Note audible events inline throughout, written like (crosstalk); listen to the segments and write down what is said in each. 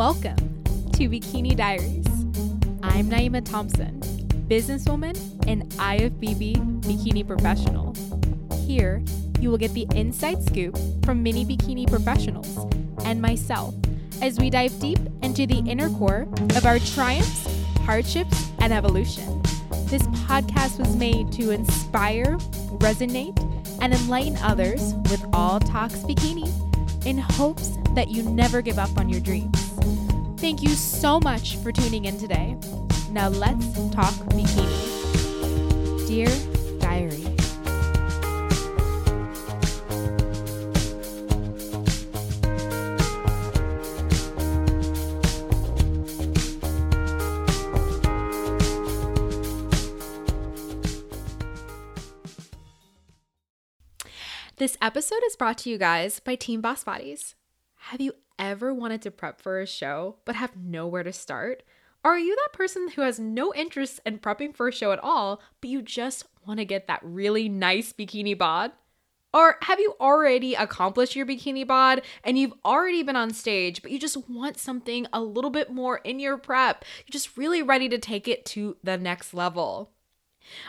Welcome to Bikini Diaries. I'm Naima Thompson, businesswoman and IFBB bikini professional. Here, you will get the inside scoop from many bikini professionals and myself as we dive deep into the inner core of our triumphs, hardships, and evolution. This podcast was made to inspire, resonate, and enlighten others with all talks bikini in hopes that you never give up on your dreams. Thank you so much for tuning in today. Now let's talk bikini. Dear Diary. This episode is brought to you guys by Team Boss Bodies. Have you ever wanted to prep for a show but have nowhere to start? Are you that person who has no interest in prepping for a show at all, but you just want to get that really nice bikini bod? Or have you already accomplished your bikini bod and you've already been on stage, but you just want something a little bit more in your prep? You're just really ready to take it to the next level.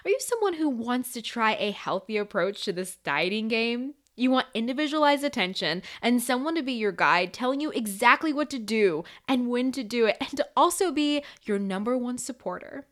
Are you someone who wants to try a healthy approach to this dieting game? You want individualized attention and someone to be your guide, telling you exactly what to do and when to do it, and to also be your number one supporter.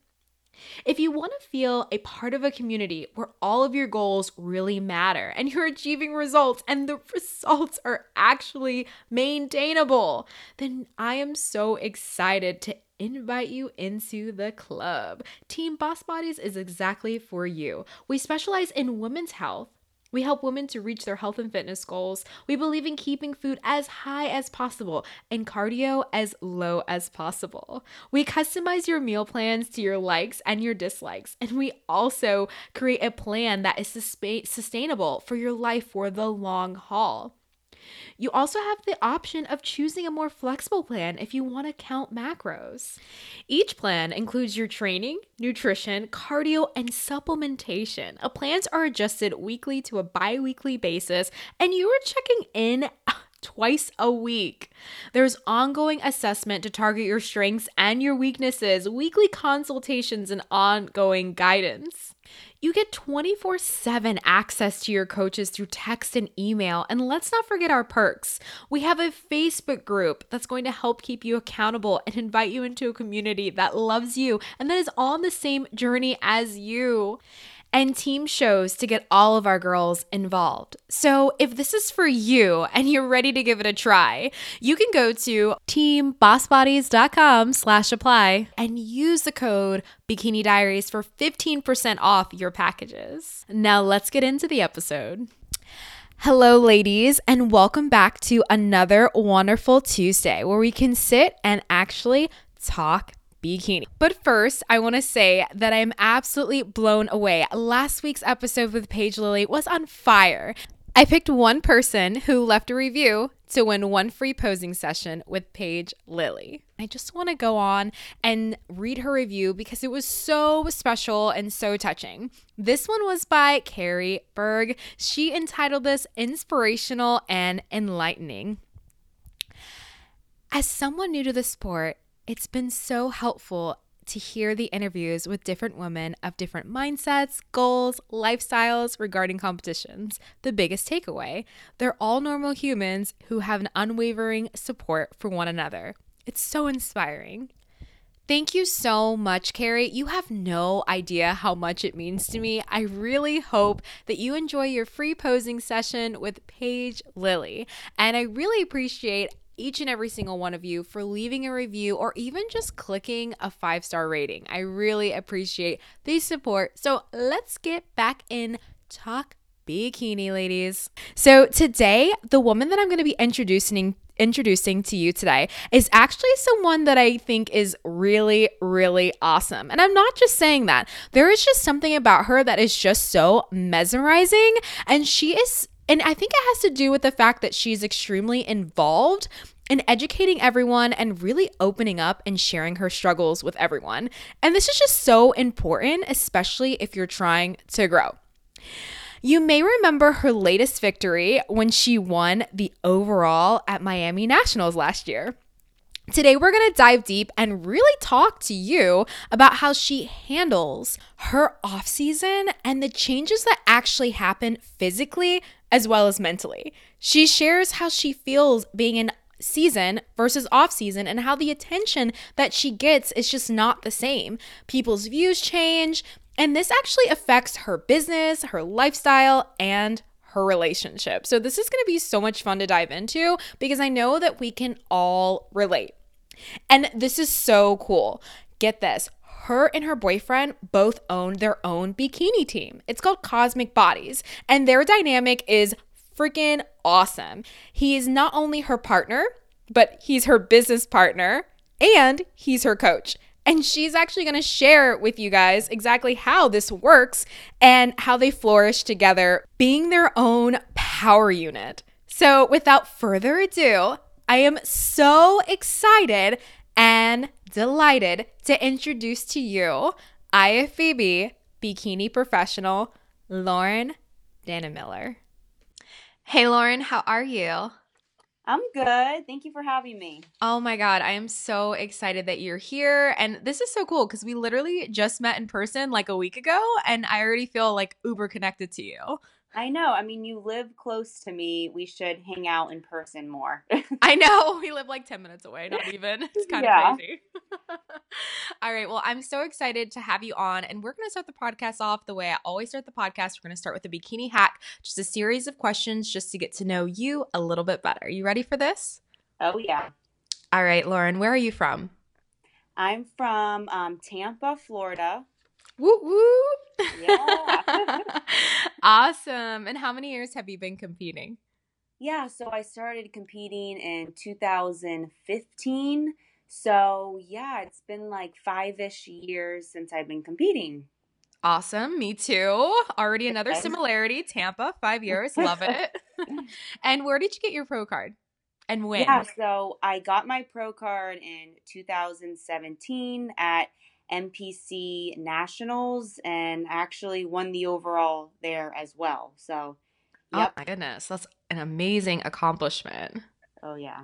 If you want to feel a part of a community where all of your goals really matter and you're achieving results and the results are actually maintainable, then I am so excited to invite you into the club. Team Boss Bodies is exactly for you. We specialize in women's health we help women to reach their health and fitness goals. We believe in keeping food as high as possible and cardio as low as possible. We customize your meal plans to your likes and your dislikes. And we also create a plan that is sustain- sustainable for your life for the long haul. You also have the option of choosing a more flexible plan if you want to count macros. Each plan includes your training, nutrition, cardio, and supplementation. A plans are adjusted weekly to a bi weekly basis, and you are checking in (laughs) twice a week. There's ongoing assessment to target your strengths and your weaknesses, weekly consultations, and ongoing guidance. You get 24 7 access to your coaches through text and email. And let's not forget our perks. We have a Facebook group that's going to help keep you accountable and invite you into a community that loves you and that is on the same journey as you and team shows to get all of our girls involved. So if this is for you and you're ready to give it a try, you can go to teambossbodies.com slash apply and use the code Bikini Diaries for 15% off your packages. Now let's get into the episode. Hello, ladies, and welcome back to another wonderful Tuesday where we can sit and actually talk bikini. But first, I want to say that I am absolutely blown away. Last week's episode with Paige Lily was on fire. I picked one person who left a review to win one free posing session with Paige Lily. I just want to go on and read her review because it was so special and so touching. This one was by Carrie Berg. She entitled this Inspirational and Enlightening. As someone new to the sport, it's been so helpful to hear the interviews with different women of different mindsets, goals, lifestyles regarding competitions. The biggest takeaway they're all normal humans who have an unwavering support for one another. It's so inspiring. Thank you so much, Carrie. You have no idea how much it means to me. I really hope that you enjoy your free posing session with Paige Lily. And I really appreciate each and every single one of you for leaving a review or even just clicking a five star rating. I really appreciate the support. So let's get back in talk bikini ladies. So today, the woman that I'm going to be introducing introducing to you today is actually someone that I think is really, really awesome. And I'm not just saying that. There is just something about her that is just so mesmerizing. And she is and I think it has to do with the fact that she's extremely involved in educating everyone and really opening up and sharing her struggles with everyone. And this is just so important, especially if you're trying to grow. You may remember her latest victory when she won the overall at Miami Nationals last year. Today, we're going to dive deep and really talk to you about how she handles her off season and the changes that actually happen physically as well as mentally. She shares how she feels being in season versus off season and how the attention that she gets is just not the same. People's views change, and this actually affects her business, her lifestyle, and her relationship. So, this is going to be so much fun to dive into because I know that we can all relate. And this is so cool. Get this. Her and her boyfriend both own their own bikini team. It's called Cosmic Bodies, and their dynamic is freaking awesome. He is not only her partner, but he's her business partner and he's her coach. And she's actually going to share with you guys exactly how this works and how they flourish together, being their own power unit. So, without further ado, I am so excited and delighted to introduce to you IFBB bikini professional Lauren Dannenmiller. Hey, Lauren, how are you? I'm good. Thank you for having me. Oh my God. I am so excited that you're here. And this is so cool because we literally just met in person like a week ago, and I already feel like uber connected to you. I know. I mean, you live close to me. We should hang out in person more. (laughs) I know. We live like 10 minutes away, not even. It's kind yeah. of crazy. (laughs) All right. Well, I'm so excited to have you on. And we're going to start the podcast off the way I always start the podcast. We're going to start with a bikini hack, just a series of questions just to get to know you a little bit better. You ready for this? Oh, yeah. All right, Lauren, where are you from? I'm from um, Tampa, Florida. Woo woo. Yeah. (laughs) awesome. And how many years have you been competing? Yeah, so I started competing in 2015. So, yeah, it's been like five ish years since I've been competing. Awesome. Me too. Already another similarity. Tampa, five years. (laughs) Love it. and where did you get your pro card? And when? Yeah, so I got my pro card in 2017 at NPC Nationals and actually won the overall there as well. So, oh yep. oh my goodness, that's an amazing accomplishment. Oh, yeah.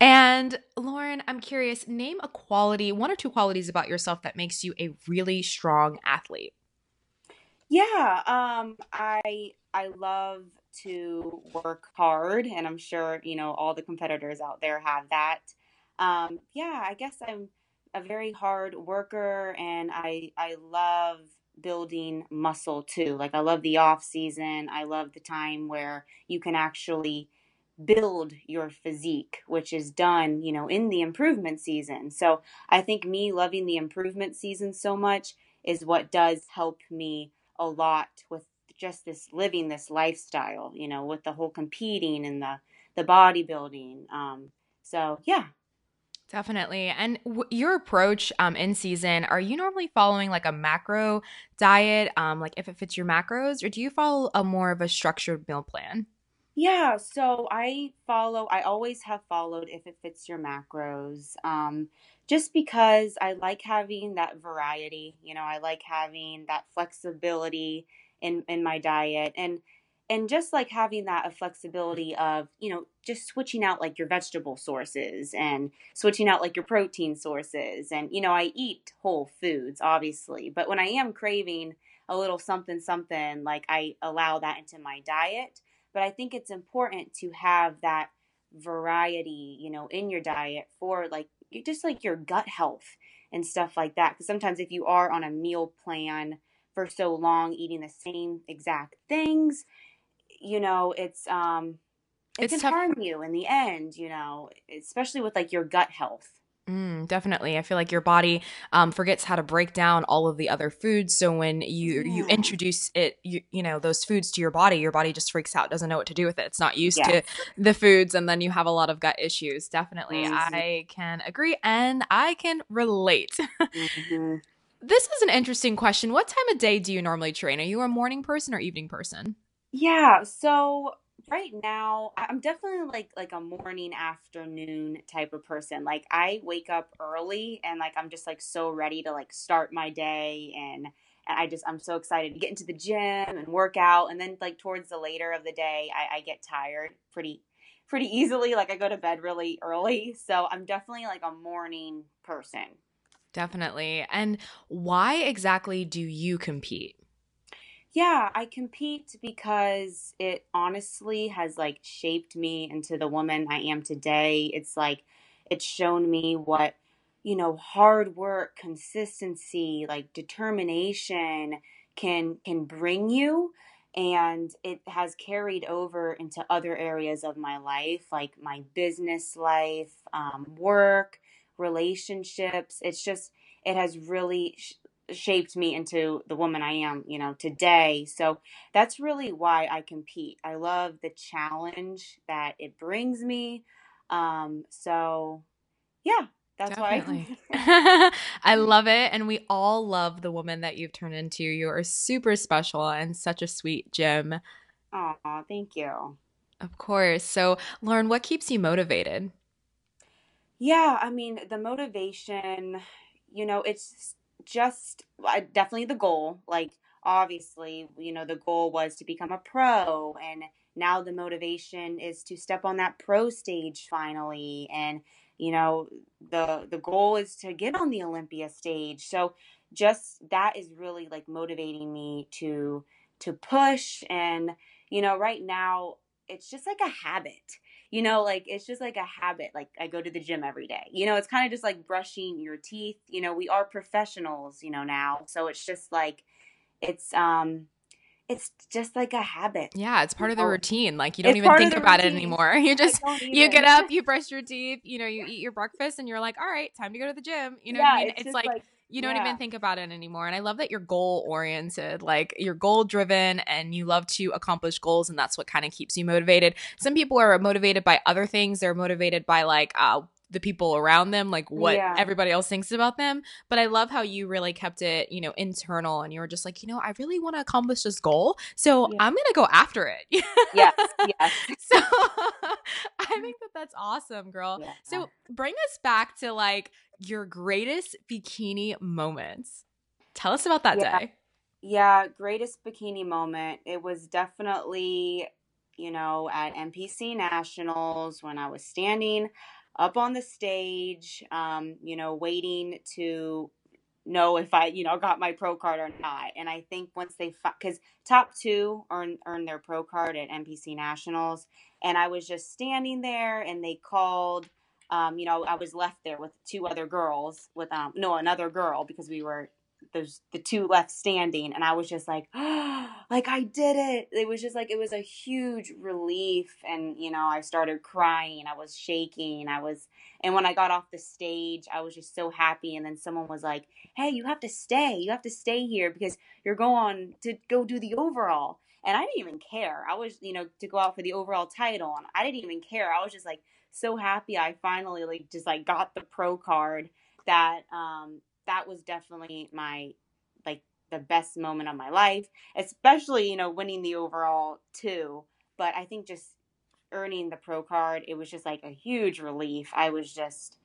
And Lauren, I'm curious, name a quality, one or two qualities about yourself that makes you a really strong athlete. Yeah, um I I love to work hard and I'm sure, you know, all the competitors out there have that. Um yeah, I guess I'm a very hard worker and I I love building muscle too. Like I love the off season. I love the time where you can actually build your physique, which is done, you know, in the improvement season. So I think me loving the improvement season so much is what does help me a lot with just this living this lifestyle, you know, with the whole competing and the the bodybuilding. Um, so yeah, Definitely. And w- your approach um, in season, are you normally following like a macro diet, um, like if it fits your macros, or do you follow a more of a structured meal plan? Yeah, so I follow, I always have followed if it fits your macros. Um, just because I like having that variety, you know, I like having that flexibility in in my diet. And and just like having that uh, flexibility of you know just switching out like your vegetable sources and switching out like your protein sources and you know i eat whole foods obviously but when i am craving a little something something like i allow that into my diet but i think it's important to have that variety you know in your diet for like just like your gut health and stuff like that because sometimes if you are on a meal plan for so long eating the same exact things you know, it's um it it's can tough. harm you in the end, you know, especially with like your gut health. Mm, definitely. I feel like your body um, forgets how to break down all of the other foods. So when you yeah. you introduce it, you, you know those foods to your body, your body just freaks out, doesn't know what to do with it. It's not used yes. to the foods, and then you have a lot of gut issues. Definitely, mm-hmm. I can agree, and I can relate. mm-hmm. (laughs) This is an interesting question. What time of day do you normally train? Are you a morning person or evening person? Yeah, so right now I'm definitely like like a morning afternoon type of person. Like I wake up early and like I'm just like so ready to like start my day and and I just I'm so excited to get into the gym and work out and then like towards the later of the day I, I get tired pretty pretty easily. Like I go to bed really early, so I'm definitely like a morning person. Definitely. And why exactly do you compete? Yeah, I compete because it honestly has like shaped me into the woman I am today. It's like it's shown me what, you know, hard work, consistency, like determination can can bring you and it has carried over into other areas of my life like my business life um, work relationships it's just it has really shaped me into the woman I am, you know, today. So that's really why I compete. I love the challenge that it brings me. Um, so yeah, that's Definitely. why (laughs) I, (laughs) I love it. And we all love the woman that you've turned into. You are super special and such a sweet gem. Oh, thank you. Of course. So, Lauren, what keeps you motivated? Yeah, I mean, the motivation, you know, it's just definitely the goal. Like, obviously, you know, the goal was to become a pro, and now the motivation is to step on that pro stage finally. And, you know, the the goal is to get on the Olympia stage. So, just that is really like motivating me to to push and you know right now it's just like a habit you know like it's just like a habit like i go to the gym every day you know it's kind of just like brushing your teeth you know we are professionals you know now so it's just like it's um it's just like a habit. Yeah, it's part of the routine. Like you don't even think about routine. it anymore. (laughs) You just you get up, you (laughs) brush your teeth, you know, you eat your breakfast and you're like, "All right, time to go to the gym." You know yeah, what I mean? It's, it's like, like, you don't yeah. even think about it anymore. And I love that you're goal oriented, like you're goal driven and you love to accomplish goals. And that's what kind of keeps you motivated. Some people are motivated by other things. They're motivated by like, uh, the people around them, like what yeah. everybody else thinks about them. But I love how you really kept it, you know, internal and you were just like, you know, I really want to accomplish this goal. So yeah. I'm going to go after it. (laughs) yes. Yes. so (laughs) I think that that's awesome, girl. Yeah. So bring us back to like your greatest bikini moments. Tell us about that day. Yeah, greatest bikini moment. It was definitely, you know, at NPC Nationals when I was standing up on the stage, um, you know, waiting to know if I, you know, got my pro card or not. And I think once they, because top two earn earn their pro card at NPC Nationals, and I was just standing there, and they called um, you know, I was left there with two other girls, with um, no, another girl because we were there's the two left standing, and I was just like, oh, (gasps) like I did it. It was just like it was a huge relief, and you know, I started crying. I was shaking. I was, and when I got off the stage, I was just so happy. And then someone was like, "Hey, you have to stay. You have to stay here because you're going to go do the overall." And I didn't even care. I was, you know, to go out for the overall title, and I didn't even care. I was just like so happy I finally like just like got the pro card that um that was definitely my like the best moment of my life, especially, you know, winning the overall too. But I think just earning the pro card, it was just like a huge relief. I was just,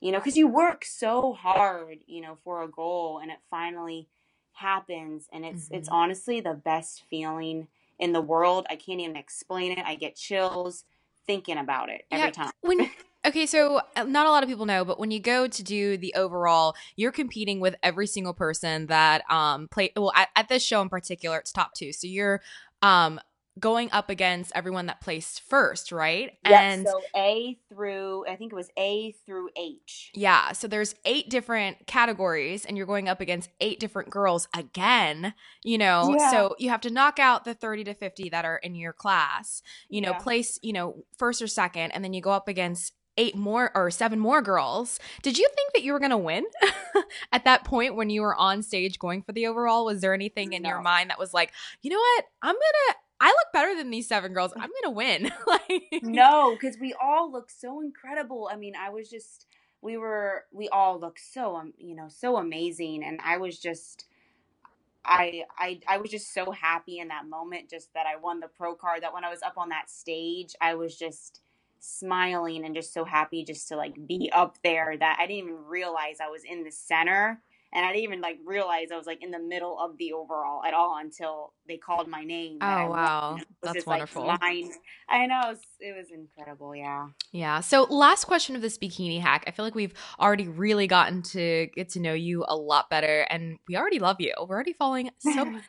you know, because you work so hard, you know, for a goal and it finally happens and it's mm-hmm. it's honestly the best feeling in the world. I can't even explain it. I get chills thinking about it every yeah, time. When (laughs) okay, so uh, not a lot of people know, but when you go to do the overall, you're competing with every single person that um play. Well, at, at this show in particular, it's top two. So you're um going up against everyone that placed first, right? Yeah, and so A through I think it was A through H. Yeah, so there's eight different categories and you're going up against eight different girls again, you know. Yeah. So you have to knock out the 30 to 50 that are in your class. You know, yeah. place, you know, first or second and then you go up against eight more or seven more girls. Did you think that you were going to win (laughs) at that point when you were on stage going for the overall? Was there anything in no. your mind that was like, you know what? I'm going to I look better than these seven girls. I'm gonna win. (laughs) like no, because we all look so incredible. I mean, I was just we were we all look so um you know so amazing, and I was just I I I was just so happy in that moment, just that I won the pro card. That when I was up on that stage, I was just smiling and just so happy just to like be up there that I didn't even realize I was in the center and I didn't even like realize I was like in the middle of the overall at all until they called my name. Oh wow, that's just, wonderful. Like. I know it was, it was incredible. Yeah. Yeah. So last question of this bikini hack. I feel like we've already really gotten to get to know you a lot better, and we already love you. We're already falling (laughs) so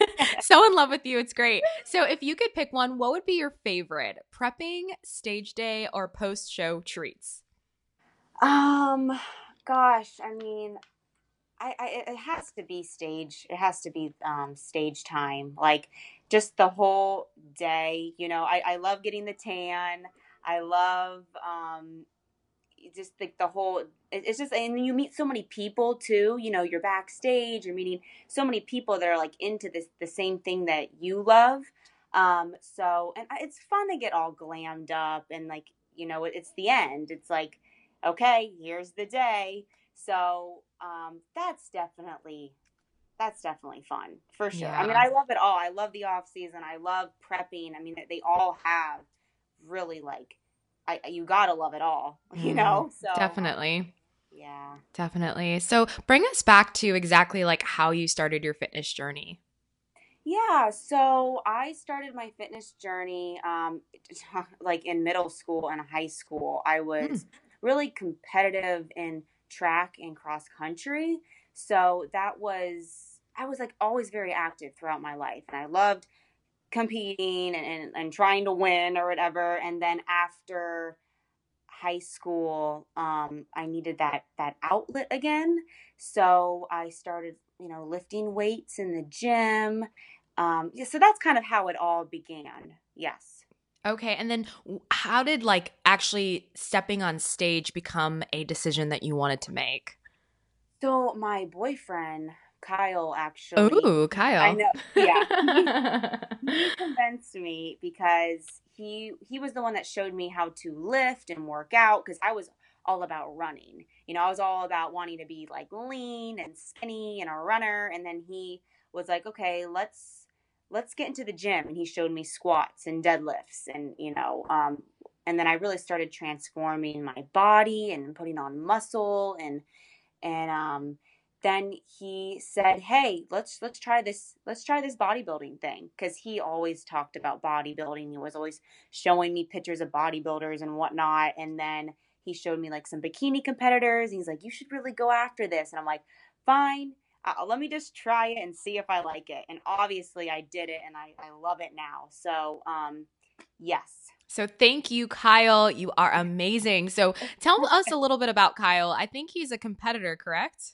so in love with you. It's great. So if you could pick one, what would be your favorite? Prepping, stage day, or post show treats? Um, gosh, I mean, I, I it has to be stage. It has to be um stage time. Like just the whole day. You know, I I love getting the tan. I love um just like the whole it's just and you meet so many people too you know you're backstage you're meeting so many people that are like into this the same thing that you love um so and it's fun to get all glammed up and like you know it's the end it's like okay here's the day so um, that's definitely that's definitely fun for sure. Yeah. I mean, I love it all. I love the off season. I love prepping. I mean, they all have really like I you gotta love it all, (laughs) you know. So definitely. Yeah. Definitely. So bring us back to exactly like how you started your fitness journey. Yeah, so I started my fitness journey um, (laughs) like in middle school and high school. I was mm. really competitive in track and cross country. So that was, I was like always very active throughout my life. And I loved competing and, and, and trying to win or whatever. And then after high school, um, I needed that, that outlet again. So I started, you know, lifting weights in the gym. Um, yeah, so that's kind of how it all began. Yes. Okay. And then how did like actually stepping on stage become a decision that you wanted to make? So my boyfriend, Kyle, actually. Oh, Kyle. I know. Yeah. (laughs) he, he convinced me because he he was the one that showed me how to lift and work out because I was all about running. You know, I was all about wanting to be like lean and skinny and a runner. And then he was like, okay, let's let's get into the gym. And he showed me squats and deadlifts and you know um, and then i really started transforming my body and putting on muscle and and um, then he said hey let's let's try this let's try this bodybuilding thing. Because he always talked about bodybuilding. He was always showing me pictures of bodybuilders and whatnot. And then he showed me like some bikini competitors. He's like you should really go after this. And i'm like fine uh, let me just try it and see if I like it. And obviously, I did it, and I, I love it now. So, um, yes. So thank you, Kyle. You are amazing. So tell (laughs) us a little bit about Kyle. I think he's a competitor, correct?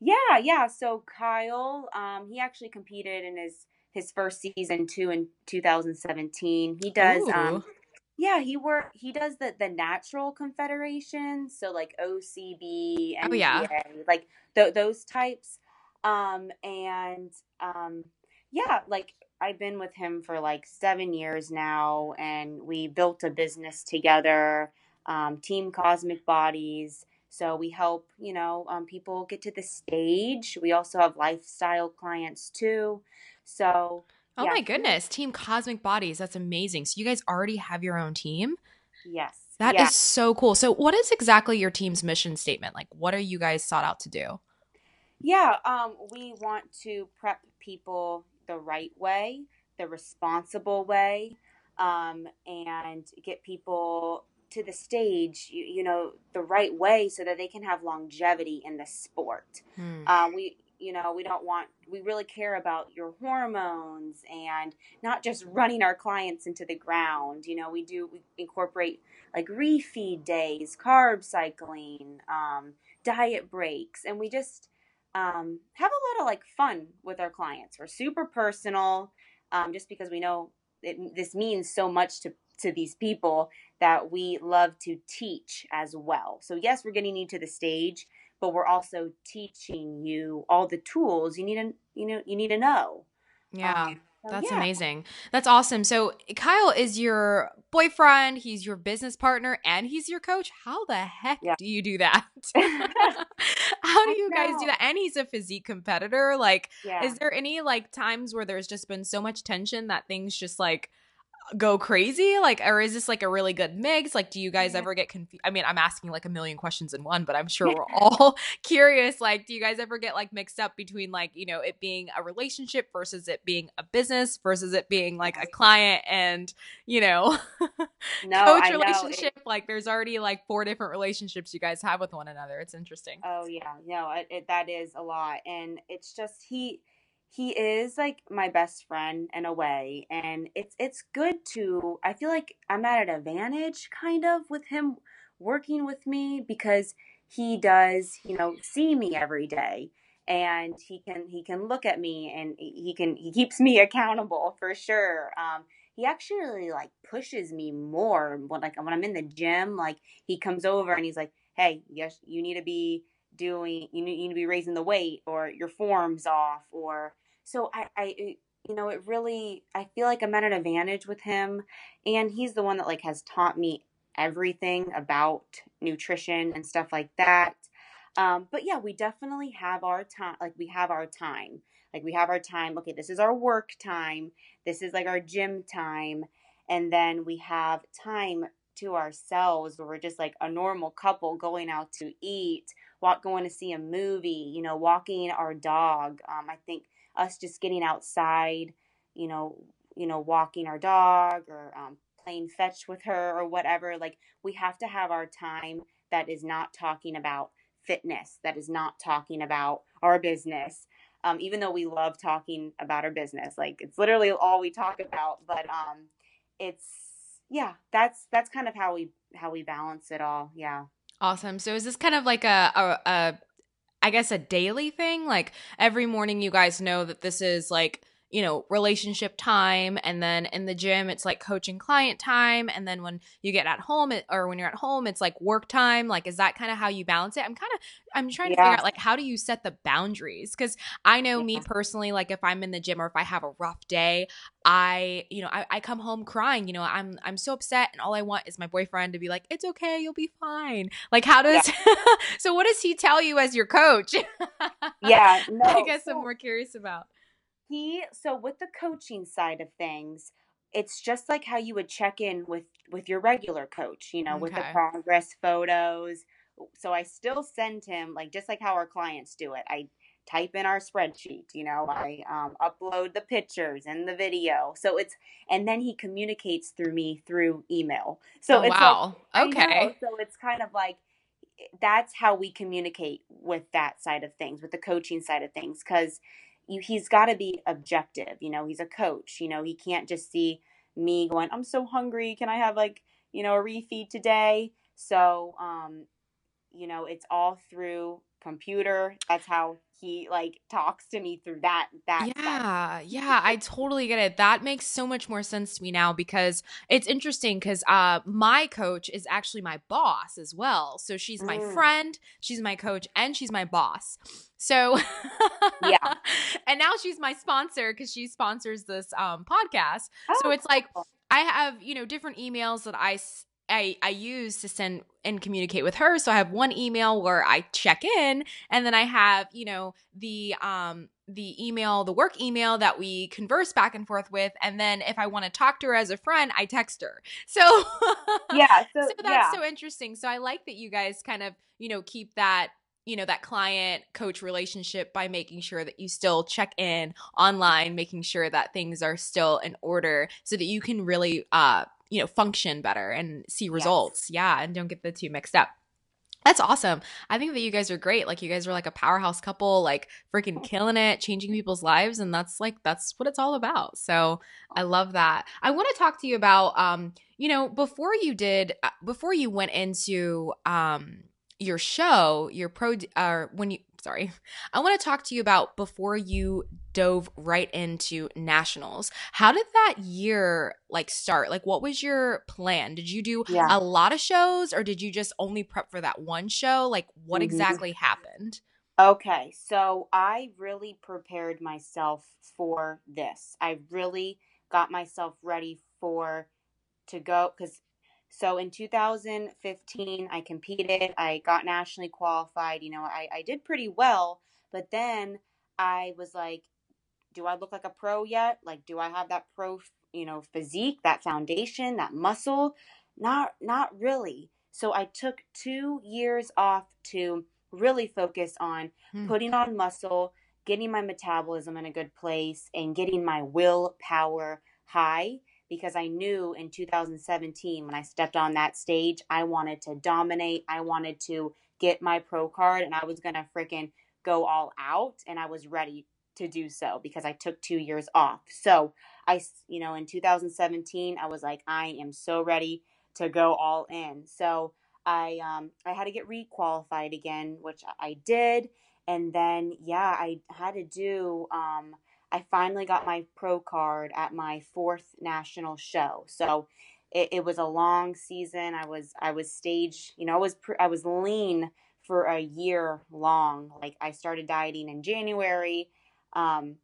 Yeah, yeah. So Kyle, um, he actually competed in his his first season two in 2017. He does. Um, yeah, he work. He does the the natural confederation. So like OCB and oh, yeah. like th- those types. Um, and um, yeah, like I've been with him for like seven years now, and we built a business together, um, Team Cosmic Bodies. So we help, you know, um, people get to the stage. We also have lifestyle clients too. So, oh yeah. my goodness, Team Cosmic Bodies. That's amazing. So you guys already have your own team? Yes. That yeah. is so cool. So, what is exactly your team's mission statement? Like, what are you guys sought out to do? Yeah, um, we want to prep people the right way, the responsible way, um, and get people to the stage, you, you, know, the right way so that they can have longevity in the sport. Hmm. Um, we, you know, we don't want, we really care about your hormones and not just running our clients into the ground. You know, we do, we incorporate like refeed days, carb cycling, um, diet breaks, and we just, um, have a lot of like fun with our clients. We're super personal, um, just because we know it, this means so much to to these people that we love to teach as well. So yes, we're getting you to the stage, but we're also teaching you all the tools you need to you know you need to know. Yeah. Um, That's yeah. amazing. That's awesome. So Kyle is your boyfriend, he's your business partner, and he's your coach. How the heck yeah. do you do that? (laughs) How do you guys do that? And he's a physique competitor. Like, yeah. is there any like times where there's just been so much tension that things just like go crazy? Like or is this like a really good mix? Like do you guys ever get confused i mean i'm asking like a million questions in one but i'm sure we're (laughs) all (laughs) curious like do you guys ever get like mixed up between like you know it being a relationship versus it being a business versus it being like a client and you know (laughs) no, coach relationship it, like there's already like four different relationships you guys have with one another. It's interesting. Oh yeah. No it, it, that is a lot and it's just he he is like my best friend in a way and it's it's good to I feel like I'm at an advantage kind of with him working with me because he does, you know, see me every day and he can he can look at me and he can he keeps me (laughs) accountable for sure. Um he actually like pushes me more when like when I'm in the gym like he comes over and he's like, "Hey, yes, you need to be doing you need, you need to be raising the weight or your form's off or so I, I you know, it really, I feel like I'm at an advantage with him. And he's the one that like has taught me everything about nutrition and stuff like that. Um, but yeah, we definitely have our time. Like we have our time. Like we have our time. Okay, this is our work time. This is like our gym time. And then we have time to ourselves where we're just like a normal couple going out to eat, walk, going to see a movie, you know, walking our dog. Um, I think us just getting outside, you know, you know, walking our dog or um, playing fetch with her or whatever. Like we have to have our time that is not talking about fitness, that is not talking about our business. Um, even though we love talking about our business, like it's literally all we talk about. But um, it's yeah, that's that's kind of how we how we balance it all. Yeah. Awesome. So is this kind of like a, a, a I guess a daily thing. Like every morning, you guys know that this is like you know, relationship time. And then in the gym, it's like coaching client time. And then when you get at home it, or when you're at home, it's like work time. Like, is that kind of how you balance it? I'm kind of, I'm trying to figure out like, how do you set the boundaries? Cause I know yeah. me personally, like if I'm in the gym or if I have a rough day, I, you know, I, I come home crying, you know, I'm, I'm so upset. And all I want is my boyfriend to be like, it's okay. You'll be fine. Like, how does, yeah. (laughs) so what does he tell you as your coach? (laughs) yeah. No, I guess so- I'm more curious about he so with the coaching side of things it's just like how you would check in with with your regular coach you know okay. with the progress photos. So i still send him like just like how our clients do it. I type in our spreadsheet you know i um, upload the pictures and the video. So it's and then he communicates through me through email. So oh, it's wow. Like, okay. So it's kind of like that's how we communicate with that side of things with the coaching side of things because you, he's got to be objective. You know, he's a coach. You know, he can't just see me going, I'm so hungry. Can I have like, you know, a refeed today? So, um, you know, it's all through computer. That's how he like talks to me through that that yeah yeah i totally get it. That makes so much more sense to me now because it's interesting because uh my coach is actually my boss as well. So she's my mm. friend she's my coach and she's my boss. So yeah. (laughs) and now she's my sponsor because she sponsors this um podcast. Oh, so it's like i have you know different emails that i I, I use to send and communicate with her. So I have one email where I check in and then I have, you know, the um the email, the work email that we converse back and forth with. And then if I want to talk to her as a friend, I text her. (laughs) So yeah, so, so that's yeah. so interesting. So I like that you guys kind of, you know, keep that you know that client coach relationship by making sure that you still check in online making sure that things are still in order so that you can really uh you know function better and see results yes. yeah and don't get the two mixed up that's awesome. I think that you guys are great. Like you guys are like a powerhouse couple, like freaking killing it, changing people's lives and that's like that's what it's all about. So, I love that. I want to talk to you about um, you know, before you did uh, before you went into um your show, your pro or uh, when you sorry. I want to talk to you about before you dove right into nationals. How did that year like start? Like what was your plan? Did you do yeah. a lot of shows or did you just only prep for that one show? Like what mm-hmm. exactly happened? Okay, so I really prepared myself for this. I really got myself ready for to go cuz so in 2015, I competed. I got nationally qualified. You know, I, I did pretty well. But then I was like, do I look like a pro yet? Like, do I have that pro you know, physique, that foundation, that muscle? Not not really. So I took 2 years off to really focus on Hmm. putting on muscle, getting my metabolism in a good place and getting my willpower high because I knew in 2017 when I stepped on that stage, I wanted to dominate. I wanted to get my pro card and I was going to freaking go all out and I was ready to do so because I took 2 years off. So, I you know, in 2017, I was like I am so ready to go all in. So, I um I had to get requalified again, which I did and then yeah, I had to do um I finally got my pro card at my fourth national show. So it, it was a long season. I was I was stage, you know, I was I was lean for a year long. Like I started dieting in January. Um,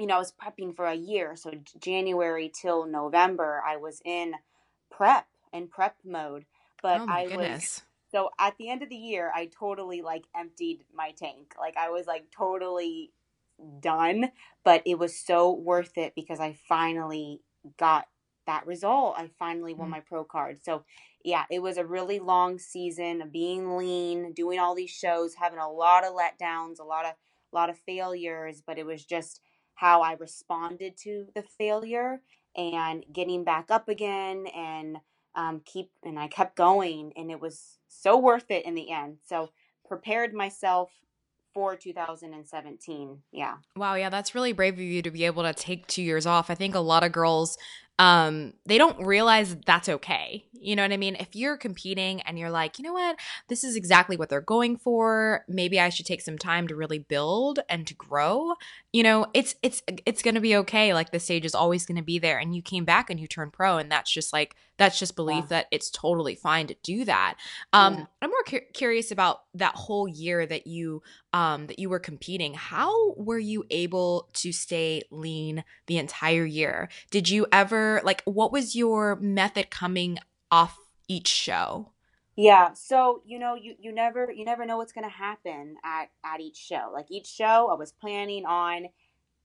you know, I was prepping for a year. So January till November, I was in prep and prep mode. But Oh I was so at the end of the year, I totally like emptied my tank. Like I was like totally done, but it was so worth it because I finally got that result. I finally won Mm. my pro card. So yeah, it was a really long season of being lean, doing all these shows, having a lot of letdowns, a lot of a lot of failures, but it was just how I responded to the failure and getting back up again and um, keep and I kept going and it was so worth it in the end. So prepared myself for 2017. Yeah. Wow, yeah, that's really brave of you to be able to take two years off. I think a lot of girls, um, they don't realize that's okay. You know what I mean? If you're competing and you're like, you know what, this is exactly what they're going for. Maybe I should take some time to really build and to grow. You know, it's it's it's gonna be okay. Like the stage is always gonna be there, and you came back and you turned pro, and that's just like that's just belief Yeah. that it's totally fine to do that. Um, Yeah. I'm more cu- curious about that whole year that you um, that you were competing, how were you able to stay lean the entire year? Did you ever like what was your method coming off each show? Yeah, so you know, you you never you never know what's gonna happen at at each show. Like each show, I was planning on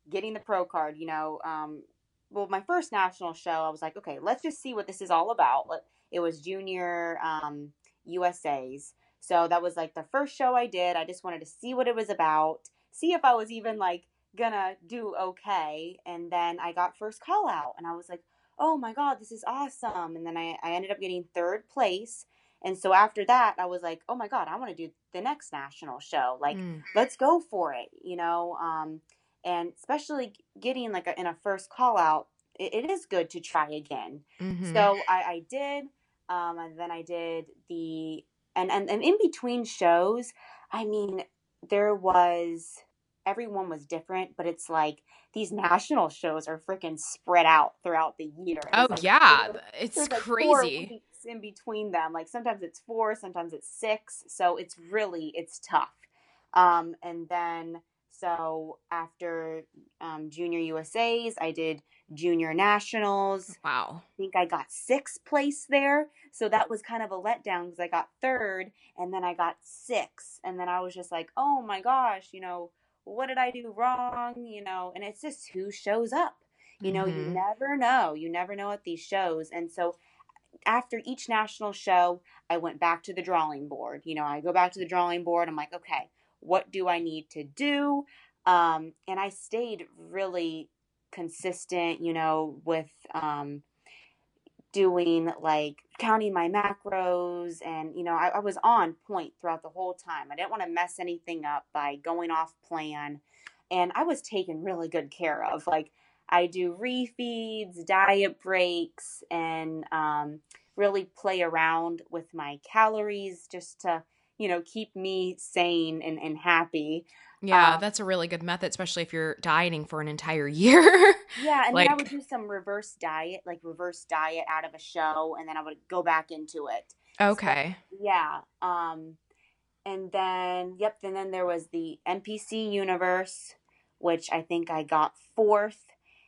getting the pro card. You know, um, well, my first national show, I was like, okay, let's just see what this is all about. It was junior um, USA's, so that was like the first show I did. I just wanted to see what it was about, see if I was even like gonna do okay. And then I got first call out, and I was like, oh my god, this is awesome. And then I I ended up getting third place. And so after that, I was like, oh my God, I want to do the next national show. Like, Mm. let's go for it, you know? Um, and especially getting like a, in a first call out, it, it is good to try again. Mhm. So I, I did, um, and then I did the, and, and, and in between shows, I mean, there was, everyone was different, but it's like these national shows are freaking spread out throughout the year. oh like yeah, it's there's like four crazy. weeks in between them. Like sometimes it's four, sometimes it's six. So it's really it's tough. Um, and then so after um, junior USA's, I did junior nationals. Wow. I think I got sixth place there. So that was kind of a letdown because I got third and then I got sixth. And then I was just like, oh my gosh, you know, what did I do wrong? You know, and it's just who shows up. You know, you Mhm. never know. You never know at these shows. And so after each national show, I went back to the drawing board. You know, I go back to the drawing board. I'm like, okay, what do I need to do? Um, and I stayed really consistent, you know, with um, doing like counting my macros. And, you know, I, I was on point throughout the whole time. I didn't want to mess anything up by going off plan. And I was taken really good care of. Like, I do refeeds, diet breaks, and um, really play around with my calories just to, you know, keep me sane and, and happy. Yeah, Um, that's a really good method, especially if you're dieting for an entire (laughs) year. Yeah, and then I would do some reverse diet, like reverse diet out of a show, and then I would go back into it. okay. Yeah. Um, and then, yep, and then there was the NPC Universe, which I think I got fourth.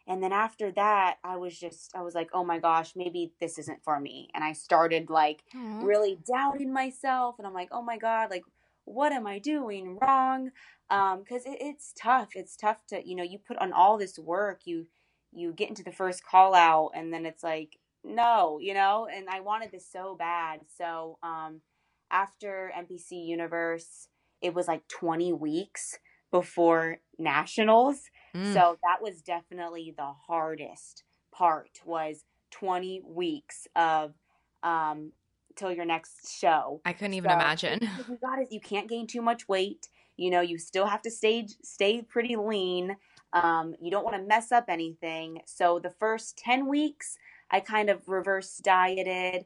And then after that, I was just, I was like, oh my gosh, maybe this isn't for me. And I started like Aw. really doubting myself. And I'm like, oh my God, like, what am I doing wrong? Um, cause it, it's tough. It's tough to, you know, you put on all this work, you, you get into the first call out and then it's like no you know? And i wanted this so bad. So um after npc universe it was like 20 weeks before nationals. Mm. so that was definitely the hardest part was 20 weeks of um till your next show. I couldn't even so, imagine. you got it you can't gain too much weight you know you still have to stay stay pretty lean um, you don't want to mess up anything. So the first 10 weeks, I kind of reverse dieted.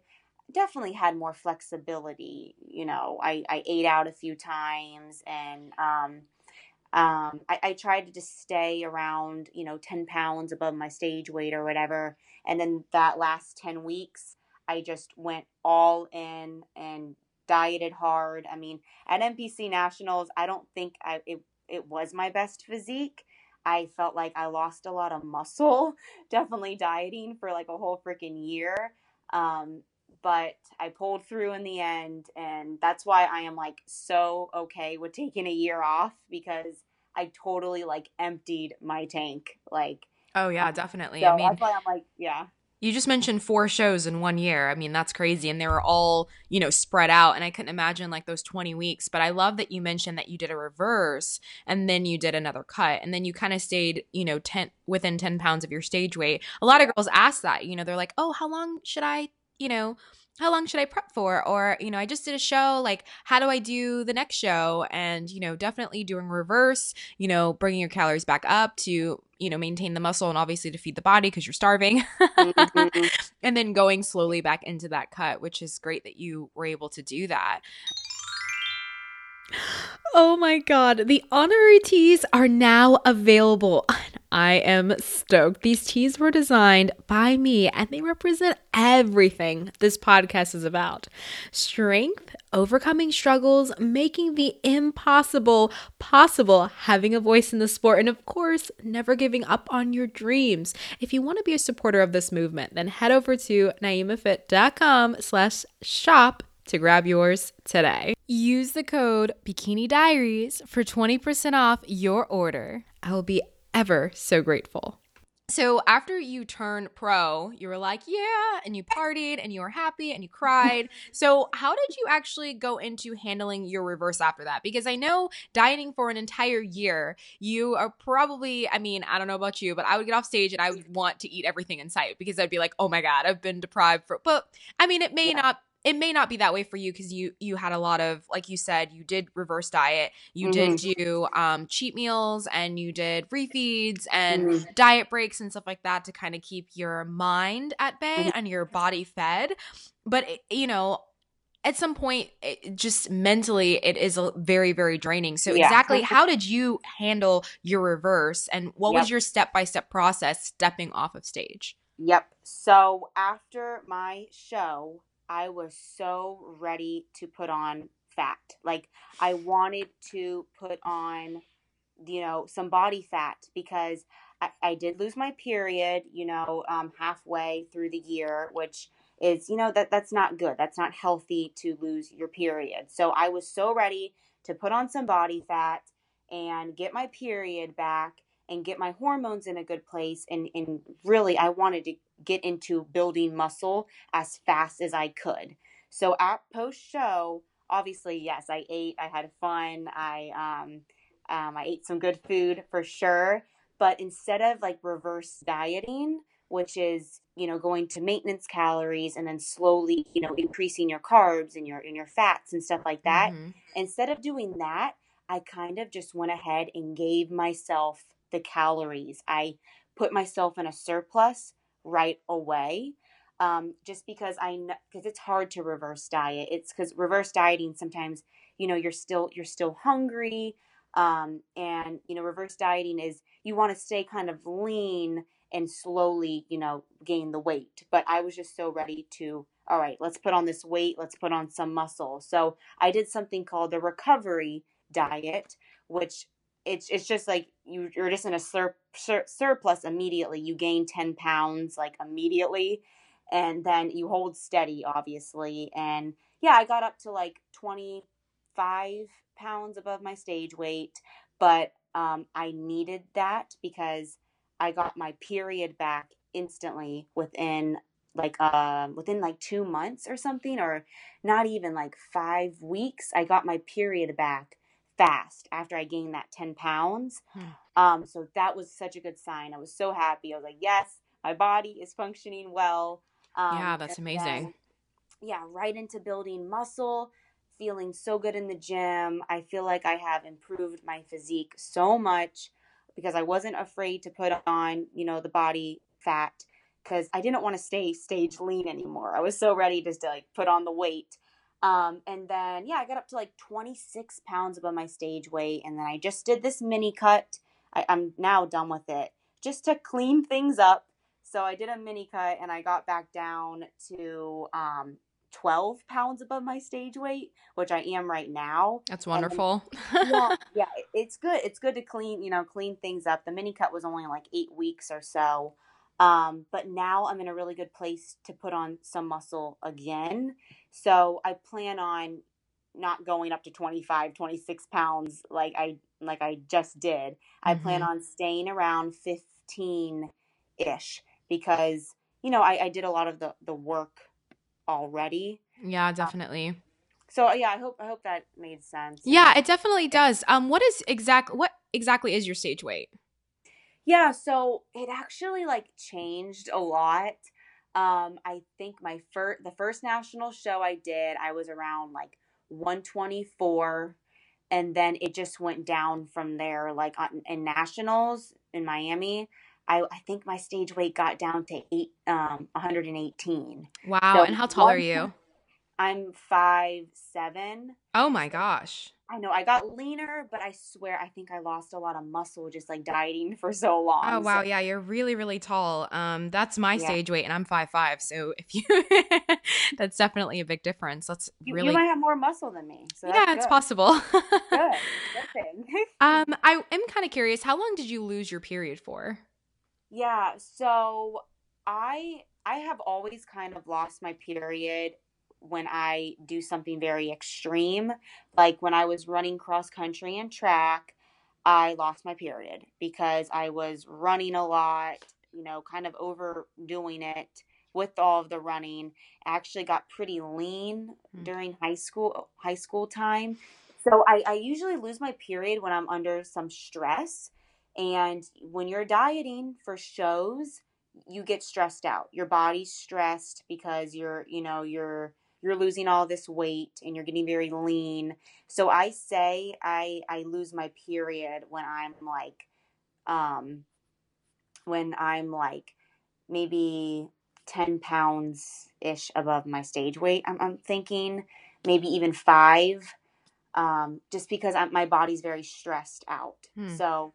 Definitely had more flexibility. You know, I, I ate out a few times and um, um, I, I tried to just stay around, you know, 10 pounds above my stage weight or whatever. And then that last 10 weeks, I just went all in and dieted hard. I mean, at NPC Nationals, I don't think I, it, it was my best physique. I felt like I lost a lot of muscle, (laughs) definitely dieting for like a whole freaking year. Um, but I pulled through in the end, and that's why I am like so okay with taking a year off because I totally like emptied my tank. Like, oh yeah, um, definitely. So I mean, that's why I'm like, yeah. You just mentioned four shows in one year. I mean, that's crazy. And they were all, you know, spread out. And I couldn't imagine like those 20 weeks. But I love that you mentioned that you did a reverse and then you did another cut. And then you kind of stayed, you know, 10 within 10 pounds of your stage weight. A lot of girls ask that, you know, they're like, oh, how long should I, you know, how long should I prep for? Or, you know, I just did a show. Like, how do I do the next show? And, you know, definitely doing reverse, you know, bringing your calories back up to, you know, maintain the muscle and obviously to feed the body because you're starving. mm-hmm. (laughs) and then going slowly back into that cut, which is great that you were able to do that. Oh my god, the honorary tees are now available. I am stoked. These tees were designed by me and they represent everything this podcast is about strength, overcoming struggles, making the impossible possible, having a voice in the sport, and of course, never giving up on your dreams. If you want to be a supporter of this movement, then head over to naimafit.com slash shop to grab yours today. Use the code Bikini Diaries for 20% off your order. I will be ever so grateful. So after you turned pro, you were like, yeah, and you partied and you were happy and you cried. (laughs) so how did you actually go into handling your reverse after that? Because I know dieting for an entire year, you are probably, I mean, I don't know about you, but I would get off stage and I would want to eat everything in sight because I'd be like, oh my God, I've been deprived for, but I mean, it may yeah. not it may not be that way for you because you you had a lot of like you said you did reverse diet you mm-hmm. did do um, cheat meals and you did refeeds and mm-hmm. diet breaks and stuff like that to kind of keep your mind at bay mm-hmm. and your body fed but it, you know at some point it just mentally it is a very very draining so yeah. exactly how did you handle your reverse and what yep. was your step-by-step process stepping off of stage yep so after my show I was so ready to put on fat. Like I wanted to put on, you know, some body fat because I, I did lose my period, you know, um, halfway through the year, which is, you know, that that's not good. That's not healthy to lose your period. So I was so ready to put on some body fat and get my period back and get my hormones in a good place and, and really I wanted to get into building muscle as fast as I could. So at post show, obviously, yes, I ate, I had fun, I um, um, I ate some good food for sure. But instead of like reverse dieting, which is you know going to maintenance calories and then slowly you know increasing your carbs and your and your fats and stuff like that, mm-hmm. instead of doing that, I kind of just went ahead and gave myself the calories. I put myself in a surplus right away. Um, just because I know because it's hard to reverse diet. It's because reverse dieting sometimes you know you're still you're still hungry, um, and you know reverse dieting is you want to stay kind of lean and slowly you know gain the weight. But I was just so ready to all right, let's put on this weight, let's put on some muscle. So I did something called the recovery diet, which it's it's just like you you're just in a sur, sur, surplus immediately. You gain ten pounds like immediately, and then you hold steady, obviously. And yeah, I got up to like twenty five pounds above my stage weight, but um, I needed that because I got my period back instantly within like uh within like 2 months or something or not even like 5 weeks I got my period back fast after I gained that 10 pounds. (sighs) Um so that was such a good sign. I was so happy. I was like, "Yes, my body is functioning well." Um Yeah, that's amazing. then, yeah, right into building muscle, feeling so good in the gym. I feel like I have improved my physique so much because I wasn't afraid to put on, you know, the body fat because I didn't want to stay stage lean anymore. I was so ready just to like put on the weight. Um, and then yeah, I got up to like 26 pounds above my stage weight, and then I just did this mini cut. I, I'm now done with it just to clean things up. So I did a mini cut and I got back down to um, 12 pounds above my stage weight, which I am right now. That's And then wonderful. yeah, (laughs) yeah, it's good. It's good to clean, you know, clean things up. The mini cut was only like eight weeks or so. Um, but now I'm in a really good place to put on some muscle again. So I plan on not going up to 25, 26 pounds like I like I just did. I plan Mhm. on staying around 15 ish because, you know, I, I did a lot of the, the work already. Yeah, definitely. So yeah, I hope I hope that made sense. Yeah, it definitely does. Um, what is exact? What exactly is your stage weight? Yeah, so it actually like changed a lot. Um, I think my first the first national show I did, I was around like 124 and then it just went down from there like on in nationals in Miami. I, I think my stage weight got down to eight um 118. Wow. So and how tall are you? I'm five seven. Oh my gosh. I know I got leaner, but I swear I think I lost a lot of muscle just like dieting for so long. Oh wow, So- yeah, you're really, really tall. Um, that's my Yeah. stage weight, and I'm five five. So if you, (laughs) that's definitely a big difference. That's You, really, you might have more muscle than me. So yeah, it's possible. (laughs) Good. Good thing. (laughs) um, I am kind of curious. How long did you lose your period for? yeah. So I I have always kind of lost my period when I do something very extreme. Like when I was running cross country and track, I lost my period because I was running a lot, you know, kind of overdoing it with all of the running. I actually got pretty lean Hmm. during high school high school time. So I, I usually lose my period when I'm under some stress. And when you're dieting for shows, you get stressed out. Your body's stressed because you're, you know, you're you're losing all this weight and you're getting very lean. So I say I I lose my period when I'm like um when I'm like maybe 10 pounds ish above my stage weight. I'm, I'm thinking maybe even five, um, just because I'm, my body's very stressed out. Hmm. So,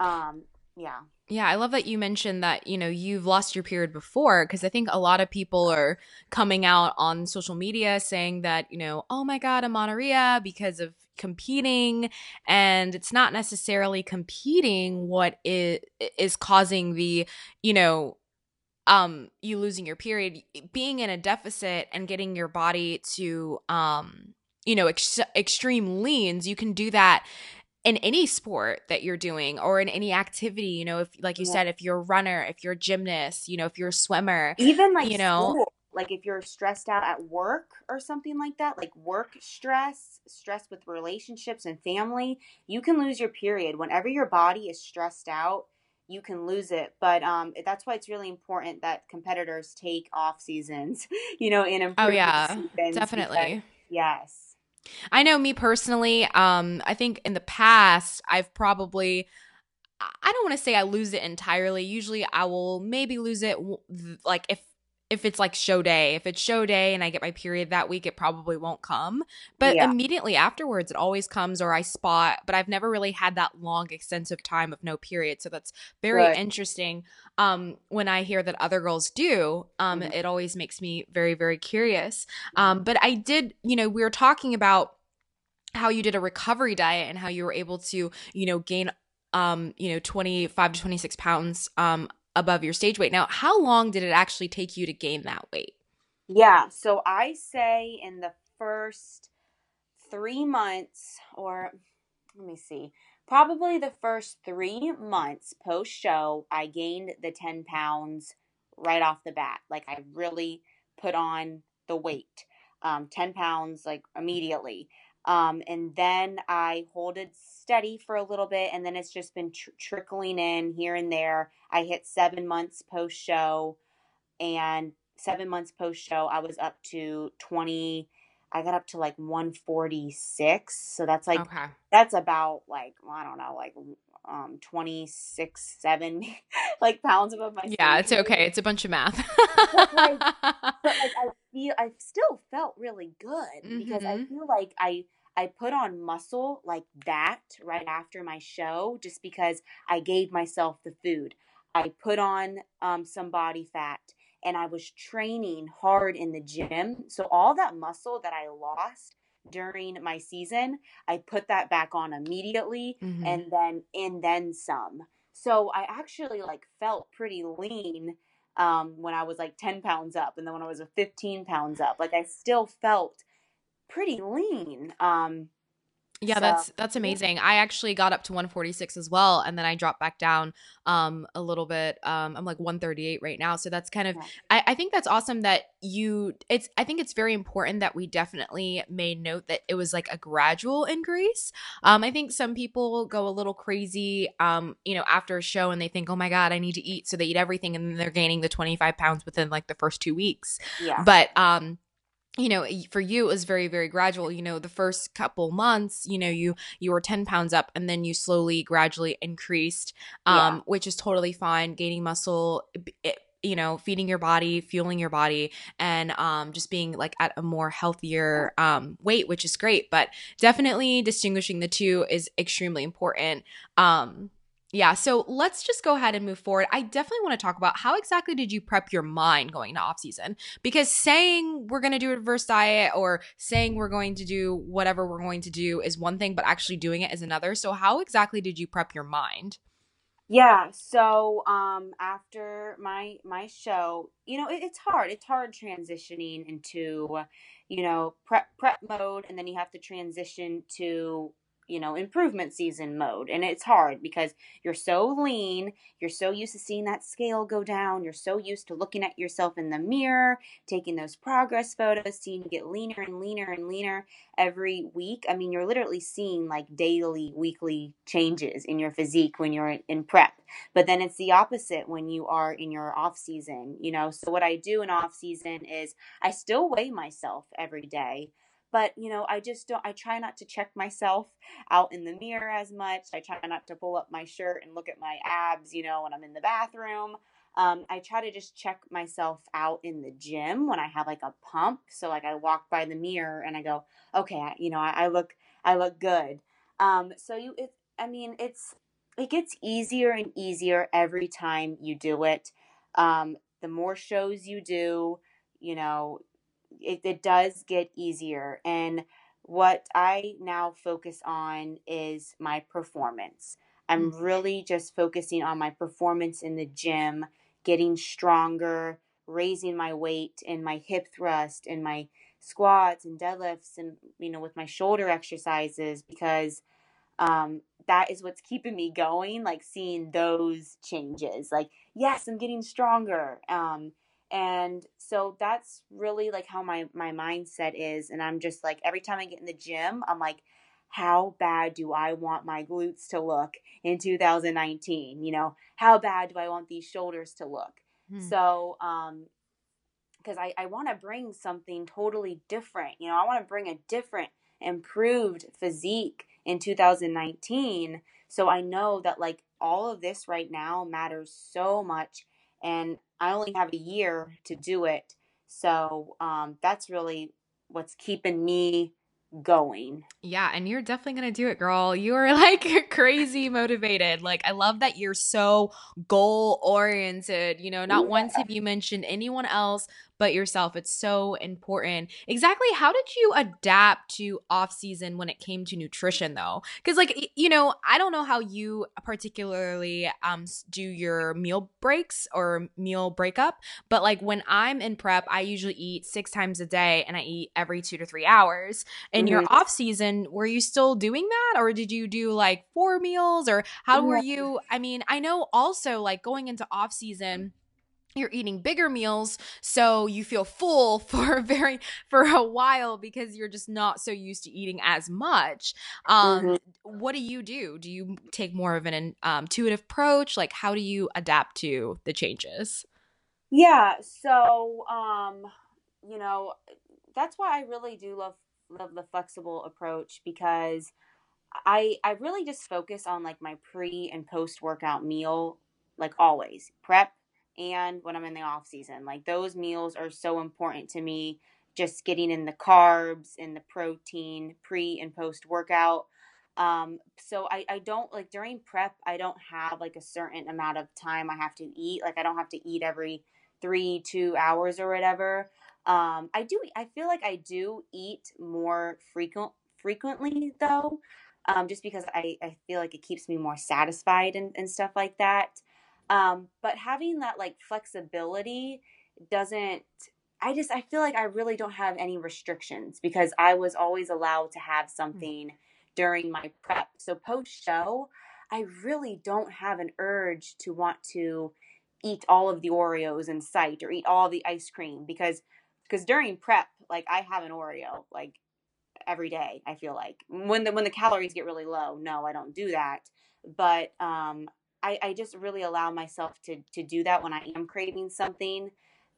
um, yeah. Yeah, I love that you mentioned that, you know, you've lost your period before because I think a lot of people are coming out on social media saying that, you know, oh my God, amenorrhea because of competing. And it's not necessarily competing what is, is causing the, you know, um you losing your period being in a deficit and getting your body to um you know ex- extreme leans you can do that in any sport that you're doing or in any activity you know if like you Yeah. said if you're a runner if you're a gymnast you know if you're a swimmer Even like, You know? school, like if you're stressed out at work or something like that, like work stress, stress with relationships and family, you can lose your period. Whenever your body is stressed out, you can lose it. But um, that's why it's really important that competitors take off seasons, (laughs) you know, in oh yeah seasons because- definitely yes. I know me personally, um, I think in the past I've probably I don't want to say I lose it entirely. Usually I will maybe lose it like if if it's like show day. If it's show day and I get my period that week, it probably won't come. But Yeah. immediately afterwards it always comes or I spot, but I've never really had that long extensive time of no period. So that's very Right. interesting. Um when I hear that other girls do, um Mhm. it always makes me very very curious. Um, but I did, you know, we were talking about how you did a recovery diet and how you were able to, you know, gain, um, you know, 25 to 26 pounds, um, above your stage weight. Now, how long did it actually take you to gain that weight? Yeah. So I say in the first three months, or let me see, probably the first three months post show, I gained the 10 pounds right off the bat. Like I really put on the weight, um, 10 pounds like immediately. Um, and then I hold it steady for a little bit, and then it's just been tr- trickling in here and there. I hit seven months post show, and seven months post show, I was up to 20. I got up to like 146. So that's like, okay. that's about like, I don't know, like um 26 7 (laughs) like pounds above my yeah it's okay it's a bunch of math but, like, (laughs) but like i feel i still felt really good mm-hmm. because i mm-hmm. feel like i i put on muscle like that right after my show just because i gave myself the food i put on um, some body fat and i was training hard in the gym so all that muscle that i lost during my season, I put that back on immediately mm-hmm. and then and then some. So I actually like felt pretty lean um, when I was like 10 pounds up and then when I was 15 pounds up. Like I still felt pretty lean. Um, yeah, so, that's that's amazing. I actually got up to 146 as well, and then I dropped back down um a little bit. Um, I'm like 138 right now, so that's kind of. Yeah. I, I think that's awesome that you. It's. I think it's very important that we definitely made note that it was like a gradual increase. Um, I think some people go a little crazy. Um, you know, after a show and they think, oh my god, I need to eat, so they eat everything, and then they're gaining the 25 pounds within like the first two weeks. Yeah. But um you know for you it was very very gradual. You know the first couple months you know you you were 10 pounds up and then you slowly gradually increased um yeah. which is totally fine. Gaining muscle it, you know feeding your body fueling your body and um just being like at a more healthier um weight which is great. But definitely distinguishing the two is extremely important. Um yeah, so let's just go ahead and move forward. I definitely want to talk about how exactly did you prep your mind going to off season? Because saying we're going to do a reverse diet or saying we're going to do whatever we're going to do is one thing, but actually doing it is another. So how exactly did you prep your mind? Yeah, so um after my my show, you know, it, it's hard. It's hard transitioning into you know, prep prep mode and then you have to transition to you know, improvement season mode. And it's hard because you're so lean, you're so used to seeing that scale go down, you're so used to looking at yourself in the mirror, taking those progress photos, seeing you get leaner and leaner and leaner every week. I mean, you're literally seeing like daily, weekly changes in your physique when you're in prep. But then it's the opposite when you are in your off season, you know. So what I do in off season is I still weigh myself every day but you know i just don't i try not to check myself out in the mirror as much. I try not to pull up my shirt and look at my abs you know when i'm in the bathroom. Um, i try to just check myself out in the gym when i have like a pump. So like i walk by the mirror and i go okay I, you know I, I, look i look good. Um, so you it i mean it's it gets easier and easier every time you do it. Um, the more shows you do you know it, it does get easier. And what I now focus on is my performance. I'm mm-hmm. really just focusing on my performance in the gym, getting stronger, raising my weight and my hip thrust and my squats and deadlifts and you know with my shoulder exercises because um, that is what's keeping me going like seeing those changes like yes i'm getting stronger um, and so that's really like how my my mindset is and i'm just like every time i get in the gym i'm like how bad do i want my glutes to look in 2019 you know how bad do i want these shoulders to look hmm. so um because i i want to bring something totally different you know i want to bring a different improved physique in 2019 so i know that like all of this right now matters so much and I only have a year to do it. So um, that's really what's keeping me going. Yeah, and you're definitely going to do it, girl. You are (laughs) like crazy motivated. Like I love that you're so goal oriented. You know, not yeah. once have you mentioned anyone else but yourself. It's so important. Exactly. How did you adapt to off season when it came to nutrition though? Because like you know, I don't know how you particularly um do your meal breaks or meal breakup, but like when I'm in prep, I usually eat six times a day and I eat every two to three hours. In mm-hmm. your off season, were you still doing that, or did you do like four meals, or how were you? I mean, I know also like going into off season you're eating bigger meals so you feel full (laughs) for a very for a while because you're just not so used to eating as much. Um mm-hmm. what do you do? Do you take more of an um, intuitive approach? Like how do you adapt to the changes? Yeah so um you know that's why i really do love love the flexible approach because i i really just focus on like my pre and post workout meal like always. Prep and when I'm in the off season. Like those meals are so important to me. Just getting in the carbs and the protein pre and post workout. Um, so I, I don't like during prep, I don't have like a certain amount of time I have to eat. Like I don't have to eat every three, two hours or whatever. Um, I do, I feel like I do eat more frequent, frequently though. Um, just because I, I feel like it keeps me more satisfied and, and stuff like that. Um, but having that like flexibility doesn't I just I feel like I really don't have any restrictions because I was always allowed to have hmm. something mm. during my prep. So post show, I really don't have an urge to want to eat all of the Oreos in sight or eat all the ice cream because because during prep, like I have an Oreo like every day. I feel like when the when the calories get really low, no, I don't do that. But um, I, I just really allow myself to to do that when I am craving something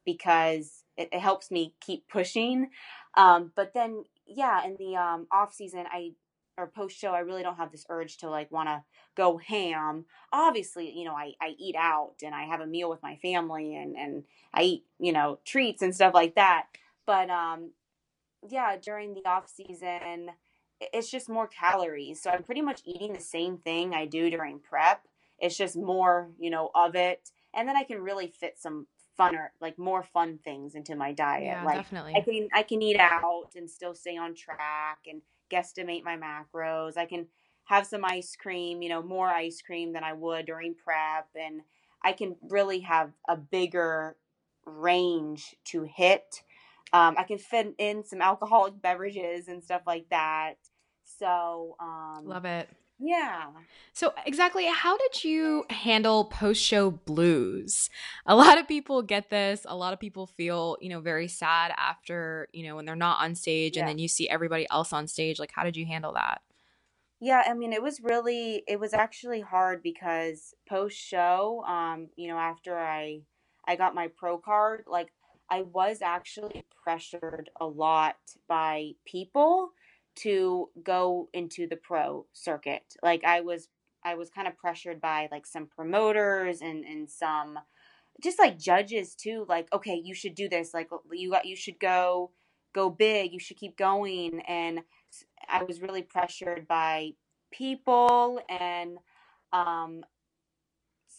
because it, it helps me keep pushing. Um, but then yeah, in the um, off season, I or post show, I really don't have this urge to like want to go ham. Obviously, you know, I, I eat out and I have a meal with my family and, and I eat, you know, treats and stuff like that. But um, yeah, during the off season, it's just more calories. So I'm pretty much eating the same thing I do during prep. It's just more, you know, of it. And then I can really fit some funner, like more fun things into my diet. Yeah, like definitely. I can I can eat out and still stay on track and guesstimate my macros. I can have some ice cream, you know, more ice cream than I would during prep and I can really have a bigger range to hit. Um, I can fit in some alcoholic beverages and stuff like that. So, um, love it. Yeah. So, exactly, how did you handle post show blues? (laughs) A lot of people get this. A lot of people feel, you know, very sad after, you know, when they're not on stage yeah. and then you see everybody else on stage. Like, how did you handle that? Yeah, I mean, it was really, it was actually hard because post show, um, you know, after I, I got my pro card, like, I was actually pressured a lot by people to go into the pro circuit. Like I was I was kind of pressured by like some promoters and and some just like judges too like okay, you should do this like you got you should go go big, you should keep going and I was really pressured by people and um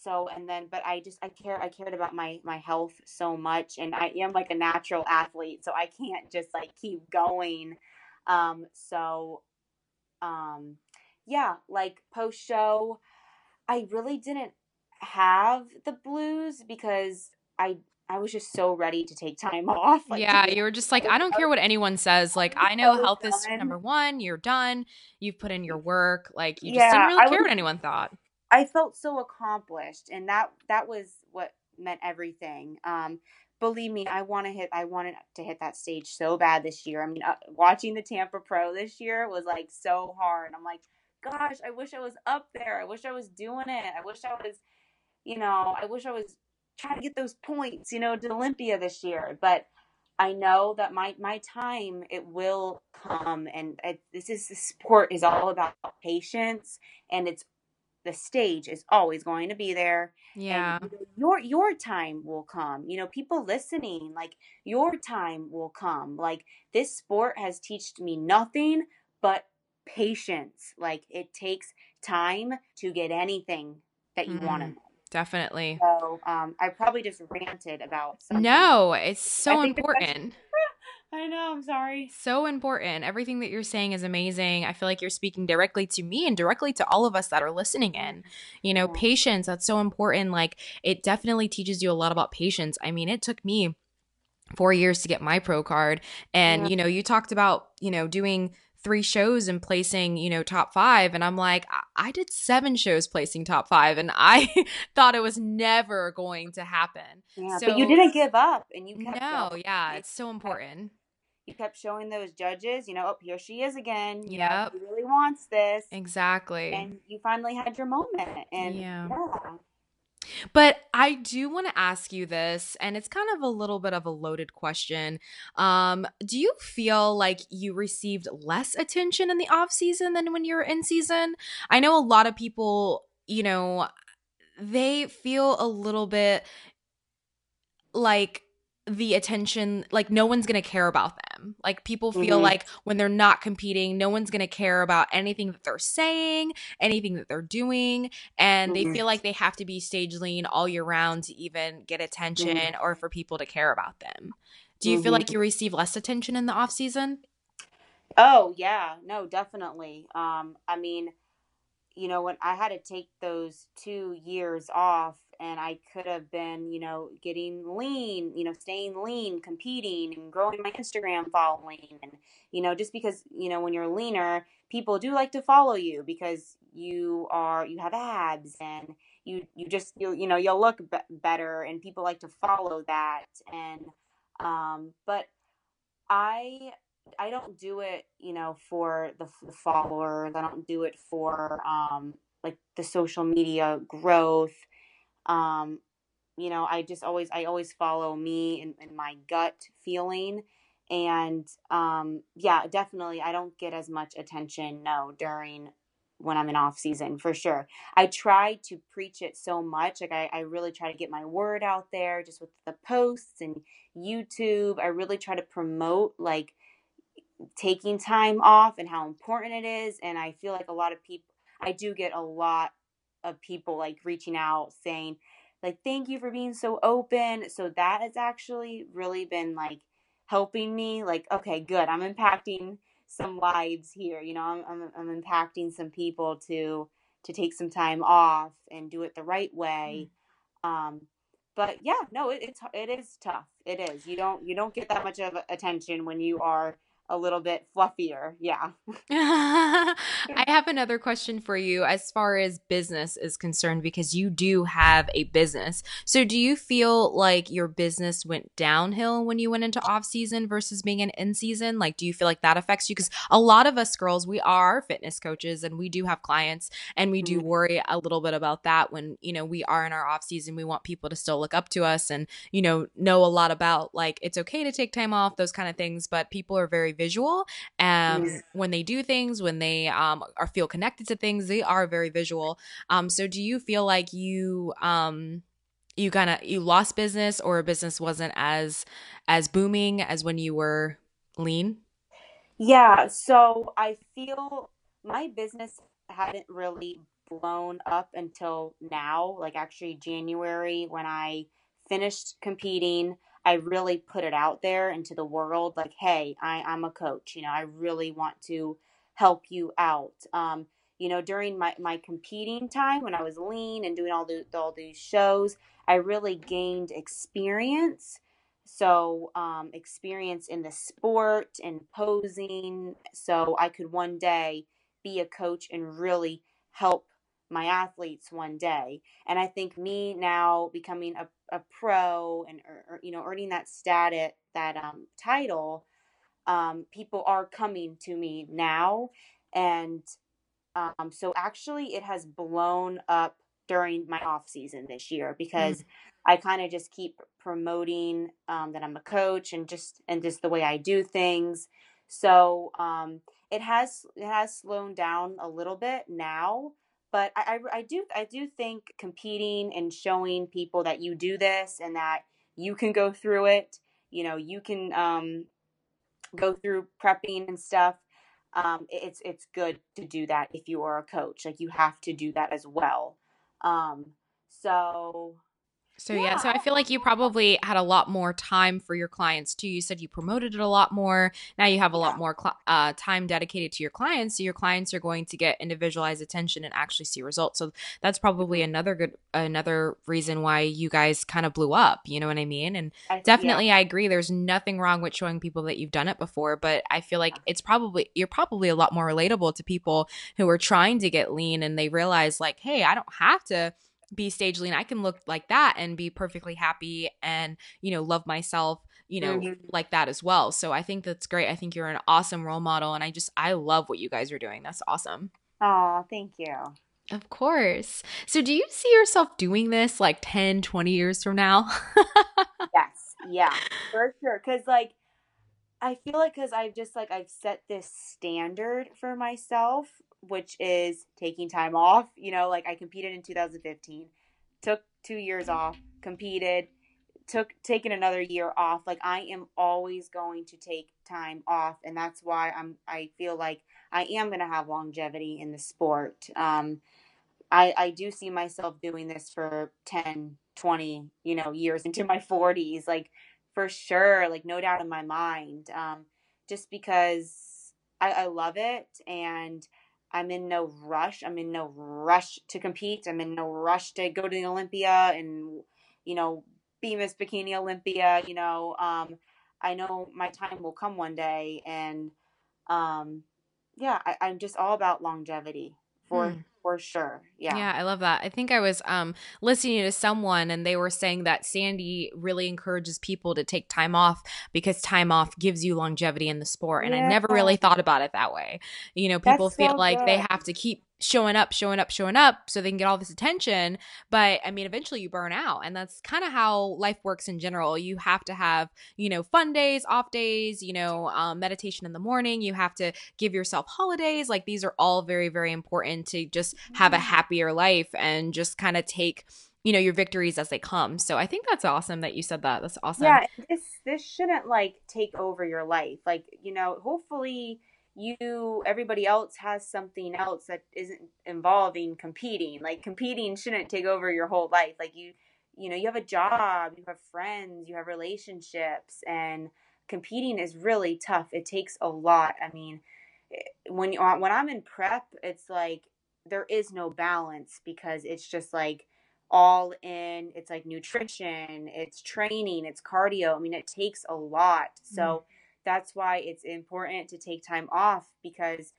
so and then but i just i care i cared about my my health so much and i am like a natural athlete so i can't just like keep going um, so, um, yeah, like post show, I really didn't have the blues because I I was just so ready to take time (laughs) off. Like, yeah, you were just like, I don't care what anyone says. Like, I know health done. is number one. You're done. You've put in your work. Like, you just didn't really care was, what anyone thought. I felt so accomplished, and that that was what meant everything. Um, believe me, I want to hit. I wanted to hit that stage so bad this year. I mean, uh, watching the Tampa Pro this year was like so hard. I'm like, gosh, I wish I was up there. I wish I was doing it. I wish I was, you know, I wish I was trying to get those points, you know, to Olympia this year. But I know that my my time it will come, and it, this is the sport is all about patience, and it's the stage is always going to be there. Yeah. And your your time will come. You know, people listening, like your time will come. Like this sport has taught me nothing but patience. Like it takes time to get anything that you mm-hmm. want to definitely. So um, I probably just ranted about something. No, it's so important. I know, I'm sorry. So important. Everything that you're saying is amazing. I feel like you're speaking directly to me and directly to all of us that are listening in. You know, yeah. patience, that's so important. Like, it definitely teaches you a lot about patience. I mean, it took me four years to get my pro card. And, yeah. you know, you talked about, you know, doing three shows and placing, you know, top five. And I'm like, I, I did seven shows placing top five, and I (laughs) thought it was never going to happen. Yeah, so, but you didn't give up, and you kept no, going. yeah, it's so important. You kept showing those judges, you know, oh, here she is again. Yeah, she really wants this. Exactly. And you finally had your moment, and yeah. yeah. But I do want to ask you this, and it's kind of a little bit of a loaded question. Um, do you feel like you received less attention in the off season than when you were in season? I know a lot of people, you know, they feel a little bit like the attention like no one's going to care about them like people feel mm-hmm. like when they're not competing no one's going to care about anything that they're saying anything that they're doing and mm-hmm. they feel like they have to be stage lean all year round to even get attention mm-hmm. or for people to care about them do you feel like mm-hmm. you receive less attention in the off season oh yeah no definitely um i mean you know when i had to take those two years off and I could have been, you know, getting lean, you know, staying lean, competing and growing my Instagram following. And, you know, just because, you know, when you're leaner, people do like to follow you because you are, you have abs and you, you just, you, you know, you'll look be- better and people like to follow that. And, um, but I, I don't do it, you know, for the, the followers. I don't do it for, um, like the social media growth um, you know, I just always I always follow me and, and my gut feeling. And um, yeah, definitely I don't get as much attention no during when I'm in off season for sure. I try to preach it so much. Like I, I really try to get my word out there just with the posts and YouTube. I really try to promote like taking time off and how important it is. And I feel like a lot of people I do get a lot of people like reaching out saying like thank you for being so open so that has actually really been like helping me like okay good i'm impacting some lives here you know i'm i'm, I'm impacting some people to to take some time off and do it the right way mm. um but yeah no it, it's it is tough it is you don't you don't get that much of attention when you are a little bit fluffier. Yeah. (laughs) (laughs) I have another question for you as far as business is concerned because you do have a business. So do you feel like your business went downhill when you went into off season versus being in in season? Like do you feel like that affects you cuz a lot of us girls we are fitness coaches and we do have clients and we do mm-hmm. worry a little bit about that when, you know, we are in our off season. We want people to still look up to us and, you know, know a lot about like it's okay to take time off, those kind of things, but people are very visual. Um, yes. when they do things, when they um are feel connected to things, they are very visual. Um, so do you feel like you um you kind of you lost business or a business wasn't as as booming as when you were lean? Yeah, so I feel my business hadn't really blown up until now, like actually January when I finished competing. I really put it out there into the world like, hey, I, I'm a coach. You know, I really want to help you out. Um, you know, during my, my competing time when I was lean and doing all the all these shows, I really gained experience. So, um, experience in the sport and posing, so I could one day be a coach and really help my athletes one day. And I think me now becoming a, a pro and or, you know earning that status that um, title, um, people are coming to me now, and um, so actually it has blown up during my off season this year because mm. I kind of just keep promoting um, that I'm a coach and just and just the way I do things. So um, it has it has slowed down a little bit now, but I, I, I do I do think competing and showing people that you do this and that you can go through it. You know, you can um, go through prepping and stuff. Um, it's it's good to do that if you are a coach. Like you have to do that as well. Um, So so yeah. yeah. so I feel like you probably had a lot more time for your clients too. You said you promoted it a lot more. Now you have a yeah. lot more cl- uh, time dedicated to your clients. So your clients are going to get individualized attention and actually see results. So that's probably mm-hmm. another good another reason why you guys kind of blew up. You know what I mean? And I, definitely, yeah. I agree. There's nothing wrong with showing people that you've done it before, but I feel like it's probably you're probably a lot more relatable to people who are trying to get lean and they realize like, hey, I don't have to be stage lean. I can look like that and be perfectly happy and, you know, love myself, you know, mm-hmm. like that as well. So I think that's great. I think you're an awesome role model. And I just, I love what you guys are doing. That's awesome. Oh, thank you. Of course. So do you see yourself doing this like 10, 20 years from now? (laughs) yes. Yeah, for sure. Cause like, I feel like because I've just like I've set this standard for myself which is taking time off. You know, like I competed in 2015, took two years off, competed, took taken another year off. Like I am always going to take time off, and that's why I'm. I feel like I am going to have longevity in the sport. Um, I I do see myself doing this for 10, 20, you know, years into my 40s, like for sure, like no doubt in my mind. Um, just because I, I love it and I'm in no rush. I'm in no rush to compete. I'm in no rush to go to the Olympia and, you know, be Miss Bikini Olympia. You know, um, I know my time will come one day. And um, yeah, I, I'm just all about longevity for mm for sure. Yeah. Yeah, I love that. I think I was um listening to someone and they were saying that Sandy really encourages people to take time off because time off gives you longevity in the sport. And yeah. I never really thought about it that way. You know, people That's feel so like good. they have to keep showing up, showing up, showing up so they can get all this attention. But I mean, eventually you burn out. And that's kind of how life works in general. You have to have, you know, fun days, off days, you know, um, meditation in the morning. You have to give yourself holidays. Like these are all very, very important to just have a happier life and just kind of take you know your victories as they come so i think that's awesome that you said that that's awesome yeah this this shouldn't like take over your life like you know hopefully you everybody else has something else that isn't involving competing. Like competing shouldn't take over your whole life. Like you you know you have a job you have friends you have relationships and competing is really tough. It takes a lot. I mean eh, when you when i'm in prep it's like there is no balance because it's just like all in. It's like nutrition it's training it's cardio. I mean it takes a lot. So mm that's why it's important to take time off because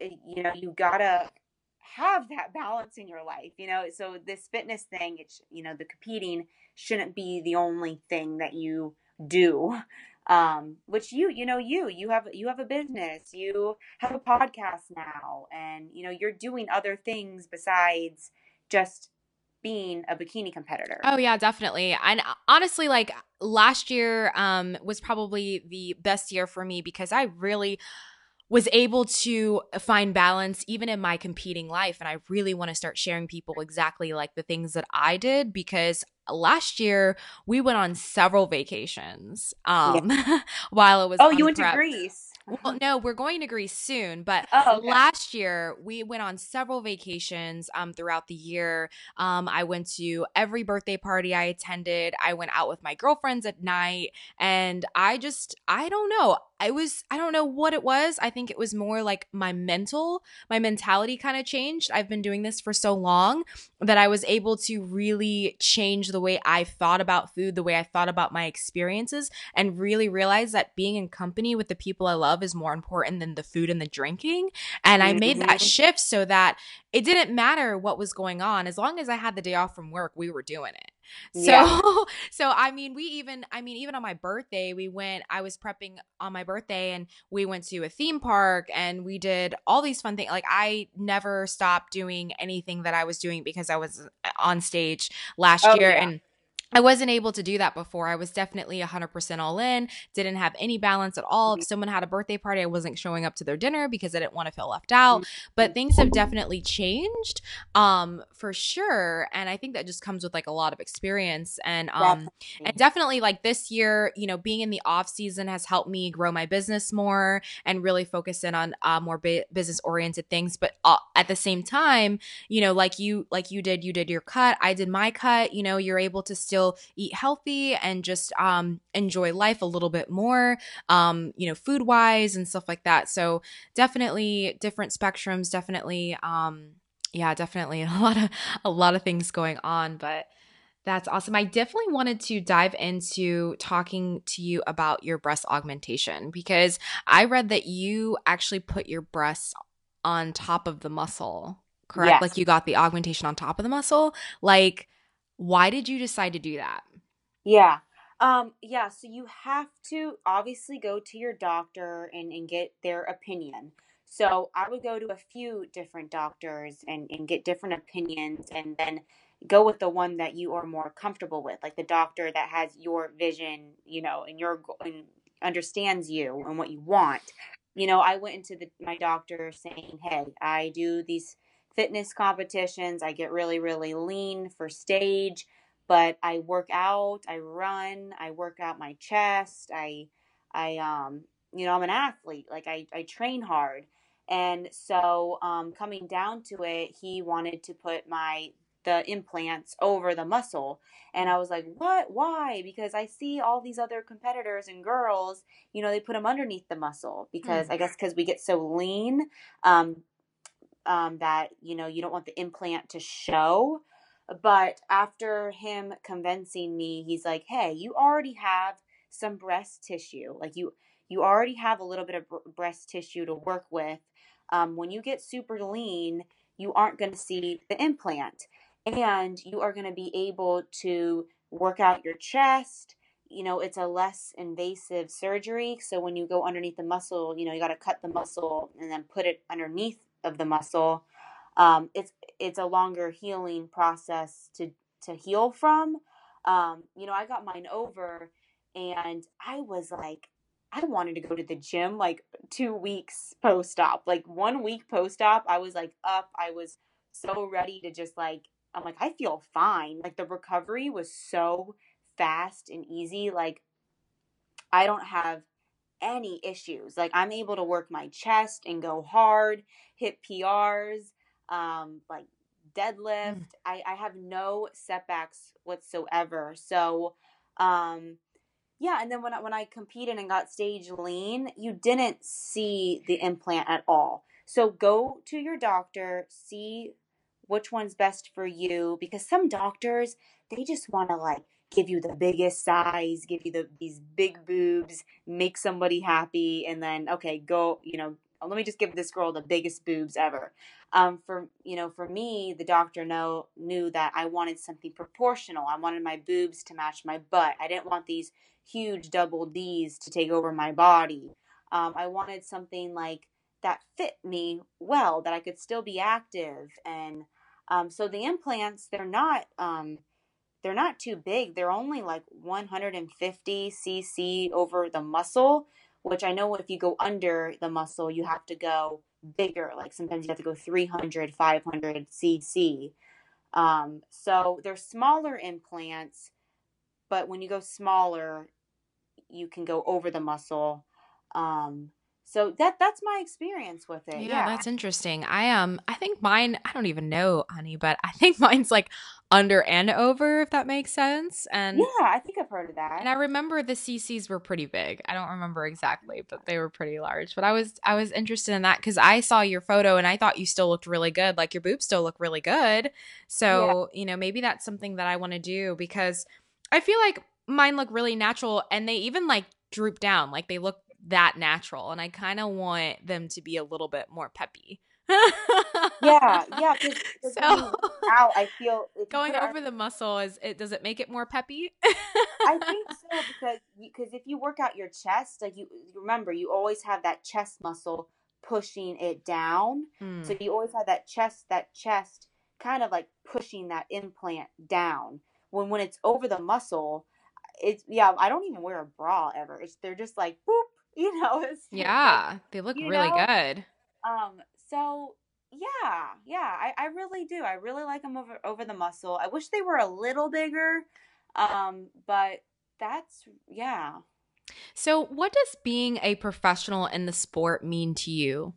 eh, you know you gotta have that balance in your life you know? So this fitness thing it's you know the competing shouldn't be the only thing that you do um which you you know you you have you have a business you have a podcast now and you know you're doing other things besides just being a bikini competitor. Oh yeah, definitely. And uh, honestly like last year um was probably the best year for me because I really was able to find balance even in my competing life and I really want to start sharing people exactly like the things that I did because last year we went on several vacations um yeah. (laughs) while it was Oh, you went prep. to Greece. Well, no, we're going to Greece soon, but oh, okay. last year we went on several vacations um, throughout the year. Um, I went to every birthday party I attended. I went out with my girlfriends at night, and I just, I don't know. I was, I don't know what it was. I think it was more like my mental, my mentality kind of changed. I've been doing this for so long that I was able to really change the way I thought about food, the way I thought about my experiences, and really realize that being in company with the people I love is more important than the food and the drinking. And I made that mm-hmm. shift so that it didn't matter what was going on. As long as I had the day off from work, we were doing it. So yeah. (laughs) so I mean we even I mean even on my birthday we went I was prepping on my birthday and we went to a theme park and we did all these fun things like I never stopped doing anything that I was doing because I was uh, on stage last oh, year yeah. and I wasn't able to do that before. I was definitely 100% all in, didn't have any balance at all. If someone had a birthday party, I wasn't showing up to their dinner because I didn't want to feel left out. But things have definitely changed um for sure, and I think that just comes with like a lot of experience and um Definitely. and definitely like this year, you know, being in the off season has helped me grow my business more and really focus in on uh, more bu- business oriented things, but uh, at the same time, you know, like you like you did, you did your cut, I did my cut, you know, you're able to still eat healthy and just um, enjoy life a little bit more, um, you know, food wise and stuff like that. So definitely different spectrums, definitely, um, yeah, definitely (laughs) a lot of a lot of things going on, but. That's awesome. I definitely wanted to dive into talking to you about your breast augmentation because I read that you actually put your breasts on top of the muscle, correct? Yes. Like you got the augmentation on top of the muscle. Like, why did you decide to do that? Yeah. Um, yeah, so you have to obviously go to your doctor and, and get their opinion. So I would go to a few different doctors and, and get different opinions and then go with the one that you are more comfortable with, like the doctor that has your vision, you know, and your and understands you and what you want. You know, I went into the, my doctor saying, "Hey, I do these fitness competitions. I get really, really lean for stage, but I work out, I run, I work out my chest. I, I, um, you know, I'm an athlete. Like I, I train hard." And so, um, coming down to it, he wanted to put my the implants over the muscle. And I was like, what? Why? Because I see all these other competitors and girls, you know, they put them underneath the muscle because Mm. I guess because we get so lean um, um, that, you know, you don't want the implant to show. But after him convincing me, he's like, hey, you already have some breast tissue. Like you, you already have a little bit of br- breast tissue to work with. Um, when you get super lean, you aren't going to see the implant and you are going to be able to work out your chest. You know, it's a less invasive surgery. So when you go underneath the muscle, you know, you got to cut the muscle and then put it underneath of the muscle. Um, it's it's a longer healing process to to heal from. Um, you know, I got mine over, and I was like, I wanted to go to the gym like two weeks post op. Like one week post op, I was like up. I was so ready to just like I'm like, I feel fine. Like the recovery was so fast and easy. Like I don't have any issues. Like I'm able to work my chest and go hard, hit PRs, um, like deadlift. I, I have no setbacks whatsoever. So um yeah, and then when I, when I competed and got stage lean, you didn't see the implant at all. So go to your doctor, see which one's best for you because some doctors they just want to like give you the biggest size, give you the these big boobs, make somebody happy and then okay, go, you know, let me just give this girl the biggest boobs ever. Um for, you know, for me, the doctor know knew that I wanted something proportional. I wanted my boobs to match my butt. I didn't want these huge double D's to take over my body. Um I wanted something like that fit me well, that I could still be active and um, so the implants, they're not um, they're not too big. They're only like 150 cc over the muscle, which I know if you go under the muscle, you have to go bigger. Like sometimes you have to go 300, 500 cc. Um, so they're smaller implants, but when you go smaller, you can go over the muscle. Um, so that that's my experience with it. Yeah, Yeah. that's interesting. I um I think mine I don't even know, honey, but I think (laughs) mine's like under and over if that makes sense. And Yeah, I think I've heard of that. and I remember the CCs were pretty big. I don't remember exactly, but they were pretty large. But I was I was interested in that cuz I saw your photo and I thought you still looked really good. Like your boobs still look really good. So, you know, maybe that's something that I want to do because I feel like mine look really natural and they even like droop down. Like they look that natural and I kind of want them to be a little bit more peppy. yeah, (laughs) yeah. Because So out, I feel going over the muscle is it does it make it more peppy? I think (laughs) so because because if you work out your chest, like you you remember, you always have that chest muscle pushing it down. Mm. So you always have that chest that chest kind of like pushing that implant down. when when it's over the muscle, it's yeah. I don't even wear a bra ever. It's they're just like boop. You know. (laughs) It's yeah, like, they look really know? good. Um. So yeah, yeah. I I really do. I really like them over over the muscle. I wish they were a little bigger. Um. But that's yeah. So, what does being a professional in the sport mean to you?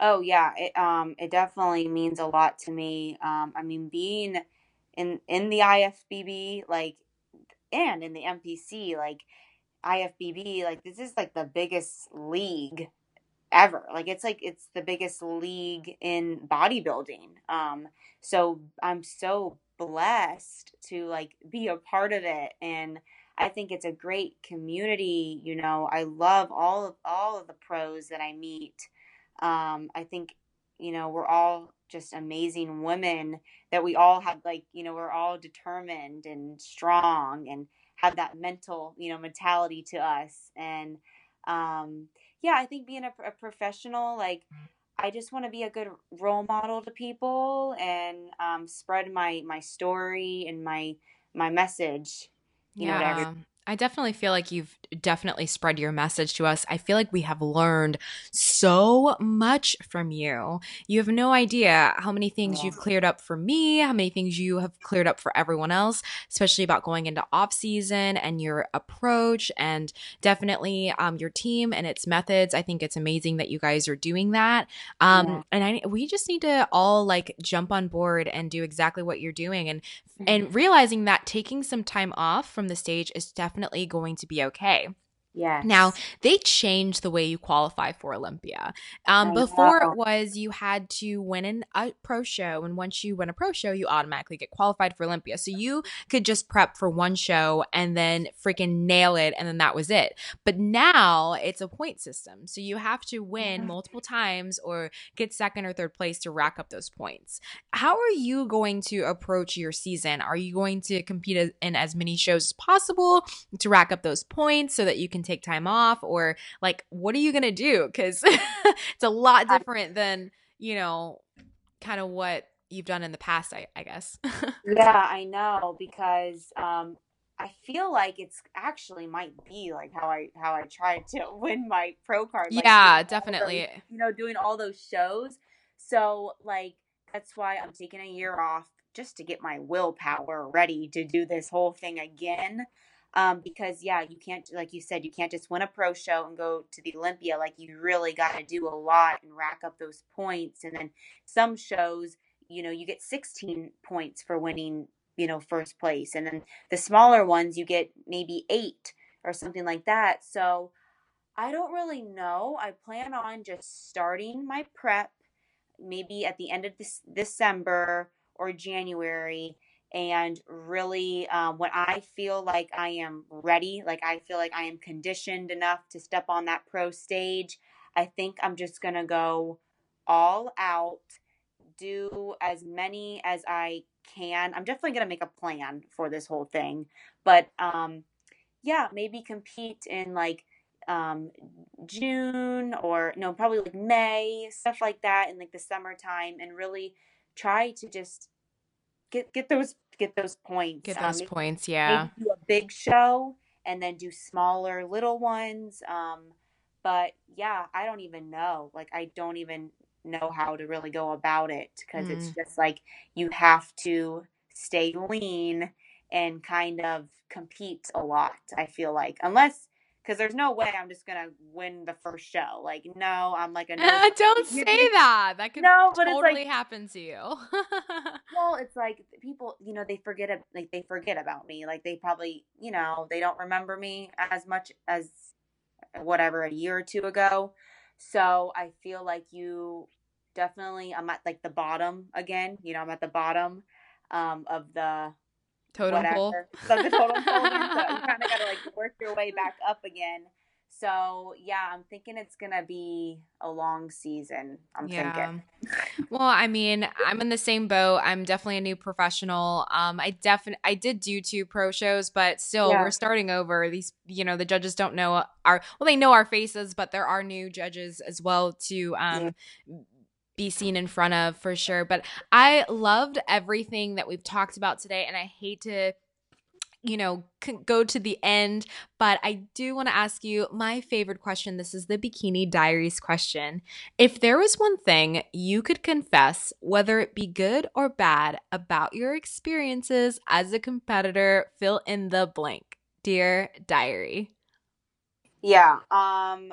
Oh yeah, it um it definitely means a lot to me. Um, I mean, being in in the IFBB like and in the NPC like IFBB like this is like the biggest league ever. Like it's like it's the biggest league in bodybuilding. Um, so I'm so blessed to like be a part of it and I think it's a great community. You know, I love all of all of the pros that I meet. Um, I think, you know, we're all just amazing women that we all have like, you know, we're all determined and strong and have that mental, you know, mentality to us. And um, yeah, I think being a, a professional, like, I just want to be a good role model to people and um, spread my my story and my my message you yeah. know, I definitely feel like you've definitely spread your message to us. I feel like we have learned so much from you. You have no idea how many things yeah. you've cleared up for me, how many things you have cleared up for everyone else, especially about going into off season and your approach and definitely um, your team and its methods. I think it's amazing that you guys are doing that. Um, yeah. And I, we just need to all like jump on board and do exactly what you're doing and mm-hmm. and realizing that taking some time off from the stage is definitely going to be okay. Yeah. Now they changed the way you qualify for Olympia. Um, before it was you had to win an, a pro show, and once you win a pro show, you automatically get qualified for Olympia. So you could just prep for one show and then freaking nail it, and then that was it. But now it's a point system, so you have to win multiple times or get second or third place to rack up those points. How are you going to approach your season? Are you going to compete in as many shows as possible to rack up those points so that you can take time off or like what are you going to do cuz (laughs) it's a lot different than, you know, kind of what you've done in the past, I, I guess. (laughs) yeah, I know because um I feel like it's actually might be like how I how I tried to (laughs) win my pro card. Like, yeah, definitely. Those, you know, doing all those shows. So like that's why I'm taking a year off just to get my willpower ready to do this whole thing again um, because yeah, you can't like you said, you can't just win a pro show and go to the Olympia. Like you really got to do a lot and rack up those points. And then some shows, you know, you get 16 points for winning, you know, first place, and then the smaller ones you get maybe eight or something like that. So I don't really know. I plan on just starting my prep maybe at the end of this December or January and really um, when i feel like i am ready like i feel like i am conditioned enough to step on that pro stage i think i'm just going to go all out do as many as i can. I'm definitely going to make a plan for this whole thing but um yeah maybe compete in like um june or no probably like may stuff like that in like the summertime and really try to just get get those get those points. Get those um, points, yeah. do a big show and then do smaller little ones. Um, but yeah, I don't even know. Like I don't even know how to really go about it because mm. it's just like you have to stay lean and kind of compete a lot. I feel like unless because there's no way I'm just gonna win the first show. Like, no, I'm like a (laughs) no. Don't say that. That could no, but totally it's like, happen to you. (laughs) well, it's like people, you know, they forget like they forget about me. Like they probably, you know, they don't remember me as much as whatever a year or two ago. So I feel like you definitely I'm at like the bottom again. You know, I'm at the bottom um, of the totem whatever. pole. (laughs) So the totem pole. so you kind of got to (laughs) like work your way back up again. So yeah, I'm thinking it's gonna be a long season. I'm yeah. thinking. well, I mean, I'm in the same boat. I'm definitely a new professional. Um, I definitely I did do two pro shows, but still, yeah. we're starting over. These, you know, the judges don't know our well, they know our faces, but there are new judges as well to um. Yeah be seen in front of for sure. But I loved everything that we've talked about today, and I hate to you know, go to the end, but I do want to ask you my favorite question. This is the Bikini Diaries question. If there was one thing you could confess, whether it be good or bad, about your experiences as a competitor, fill in the blank. Dear Diary. Yeah. Um,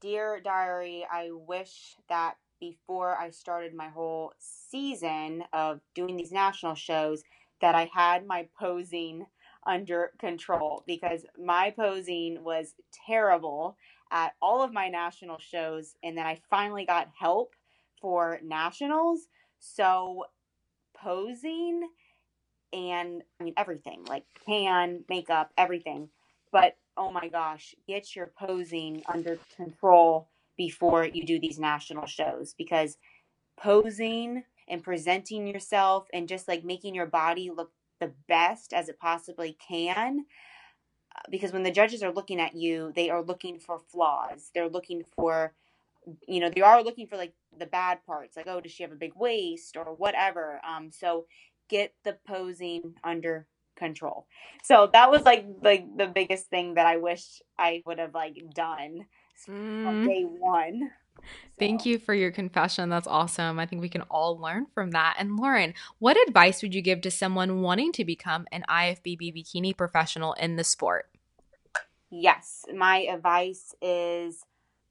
Dear Diary, I wish that before I started my whole season of doing these national shows, that I had my posing under control because my posing was terrible at all of my national shows. And then I finally got help for nationals. So posing and I mean everything like tan, makeup, everything. But oh my gosh, get your posing under control before you do these national shows because posing and presenting yourself and just like making your body look the best as it possibly can uh, because when the judges are looking at you they are looking for flaws. They're looking for you know they are looking for like the bad parts like oh does she have a big waist or whatever? Um so get the posing under control. So that was like like the biggest thing that i wish i would have like done mm. from day one Thank you for your confession. That's awesome. I think we can all learn from that. And Lauren, what advice would you give to someone wanting to become an IFBB bikini professional in the sport? Yes, my advice is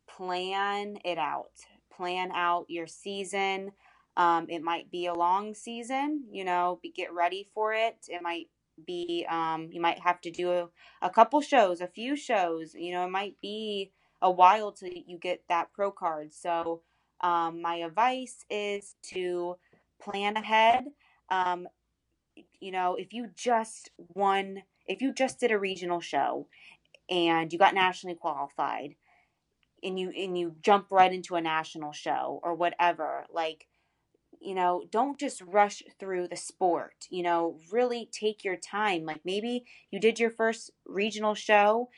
plan it out. Plan out your season. Um, it might be a long season, you know, be, get ready for it. It might be, um, you might have to do a, a couple shows, a few shows, you know, it might be a while till you get that pro card. So, um, my advice is to plan ahead. Um, you know, if you just won, if you just did a regional show and you got nationally qualified and you and you jump right into a national show or whatever, like you know, don't just rush through the sport. You know, really take your time. Like maybe you did your first regional show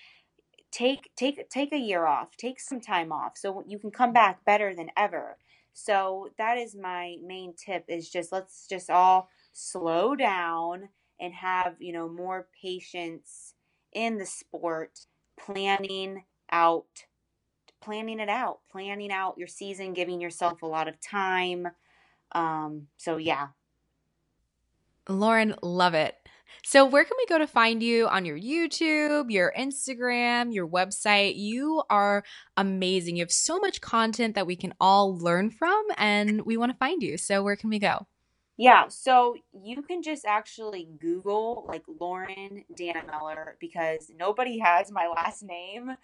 take take take a year off take some time off so you can come back better than ever. So that is my main tip is just let's just all slow down and have you know more patience in the sport planning out planning it out planning out your season giving yourself a lot of time. Um so yeah. Lauren love it so, where can we go to find you on your YouTube, your Instagram, your website? You are amazing. You have so much content that we can all learn from, and we want to find you. So, where can we go? Yeah, so you can just actually Google like Lauren Dannenmiller because nobody has my last name.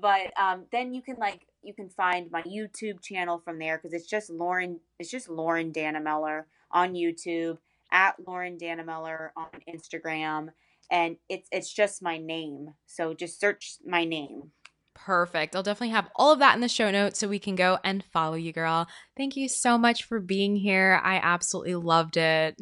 But um, then you can like you can find my YouTube channel from there because it's just Lauren. It's just Lauren Dannenmiller on YouTube at Lauren Dannenmiller on Instagram. And it's it's just my name. So just search my name. Perfect. I'll definitely have all of that in the show notes so we can go and follow you, girl. Thank you so much for being here. I absolutely loved it.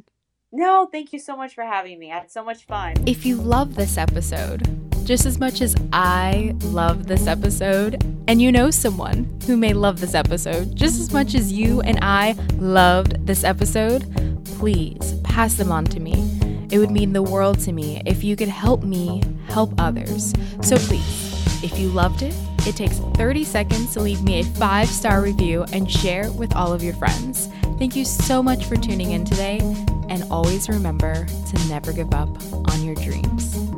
No, thank you so much for having me. I had so much fun. If you love this episode, just as much as I love this episode, and you know someone who may love this episode just as much as you and I loved this episode, please pass them on to me. It would mean the world to me if you could help me help others. So please, if you loved it, it takes 30 seconds to leave me a five star review and share with all of your friends. Thank you so much for tuning in today, and always remember to never give up on your dreams.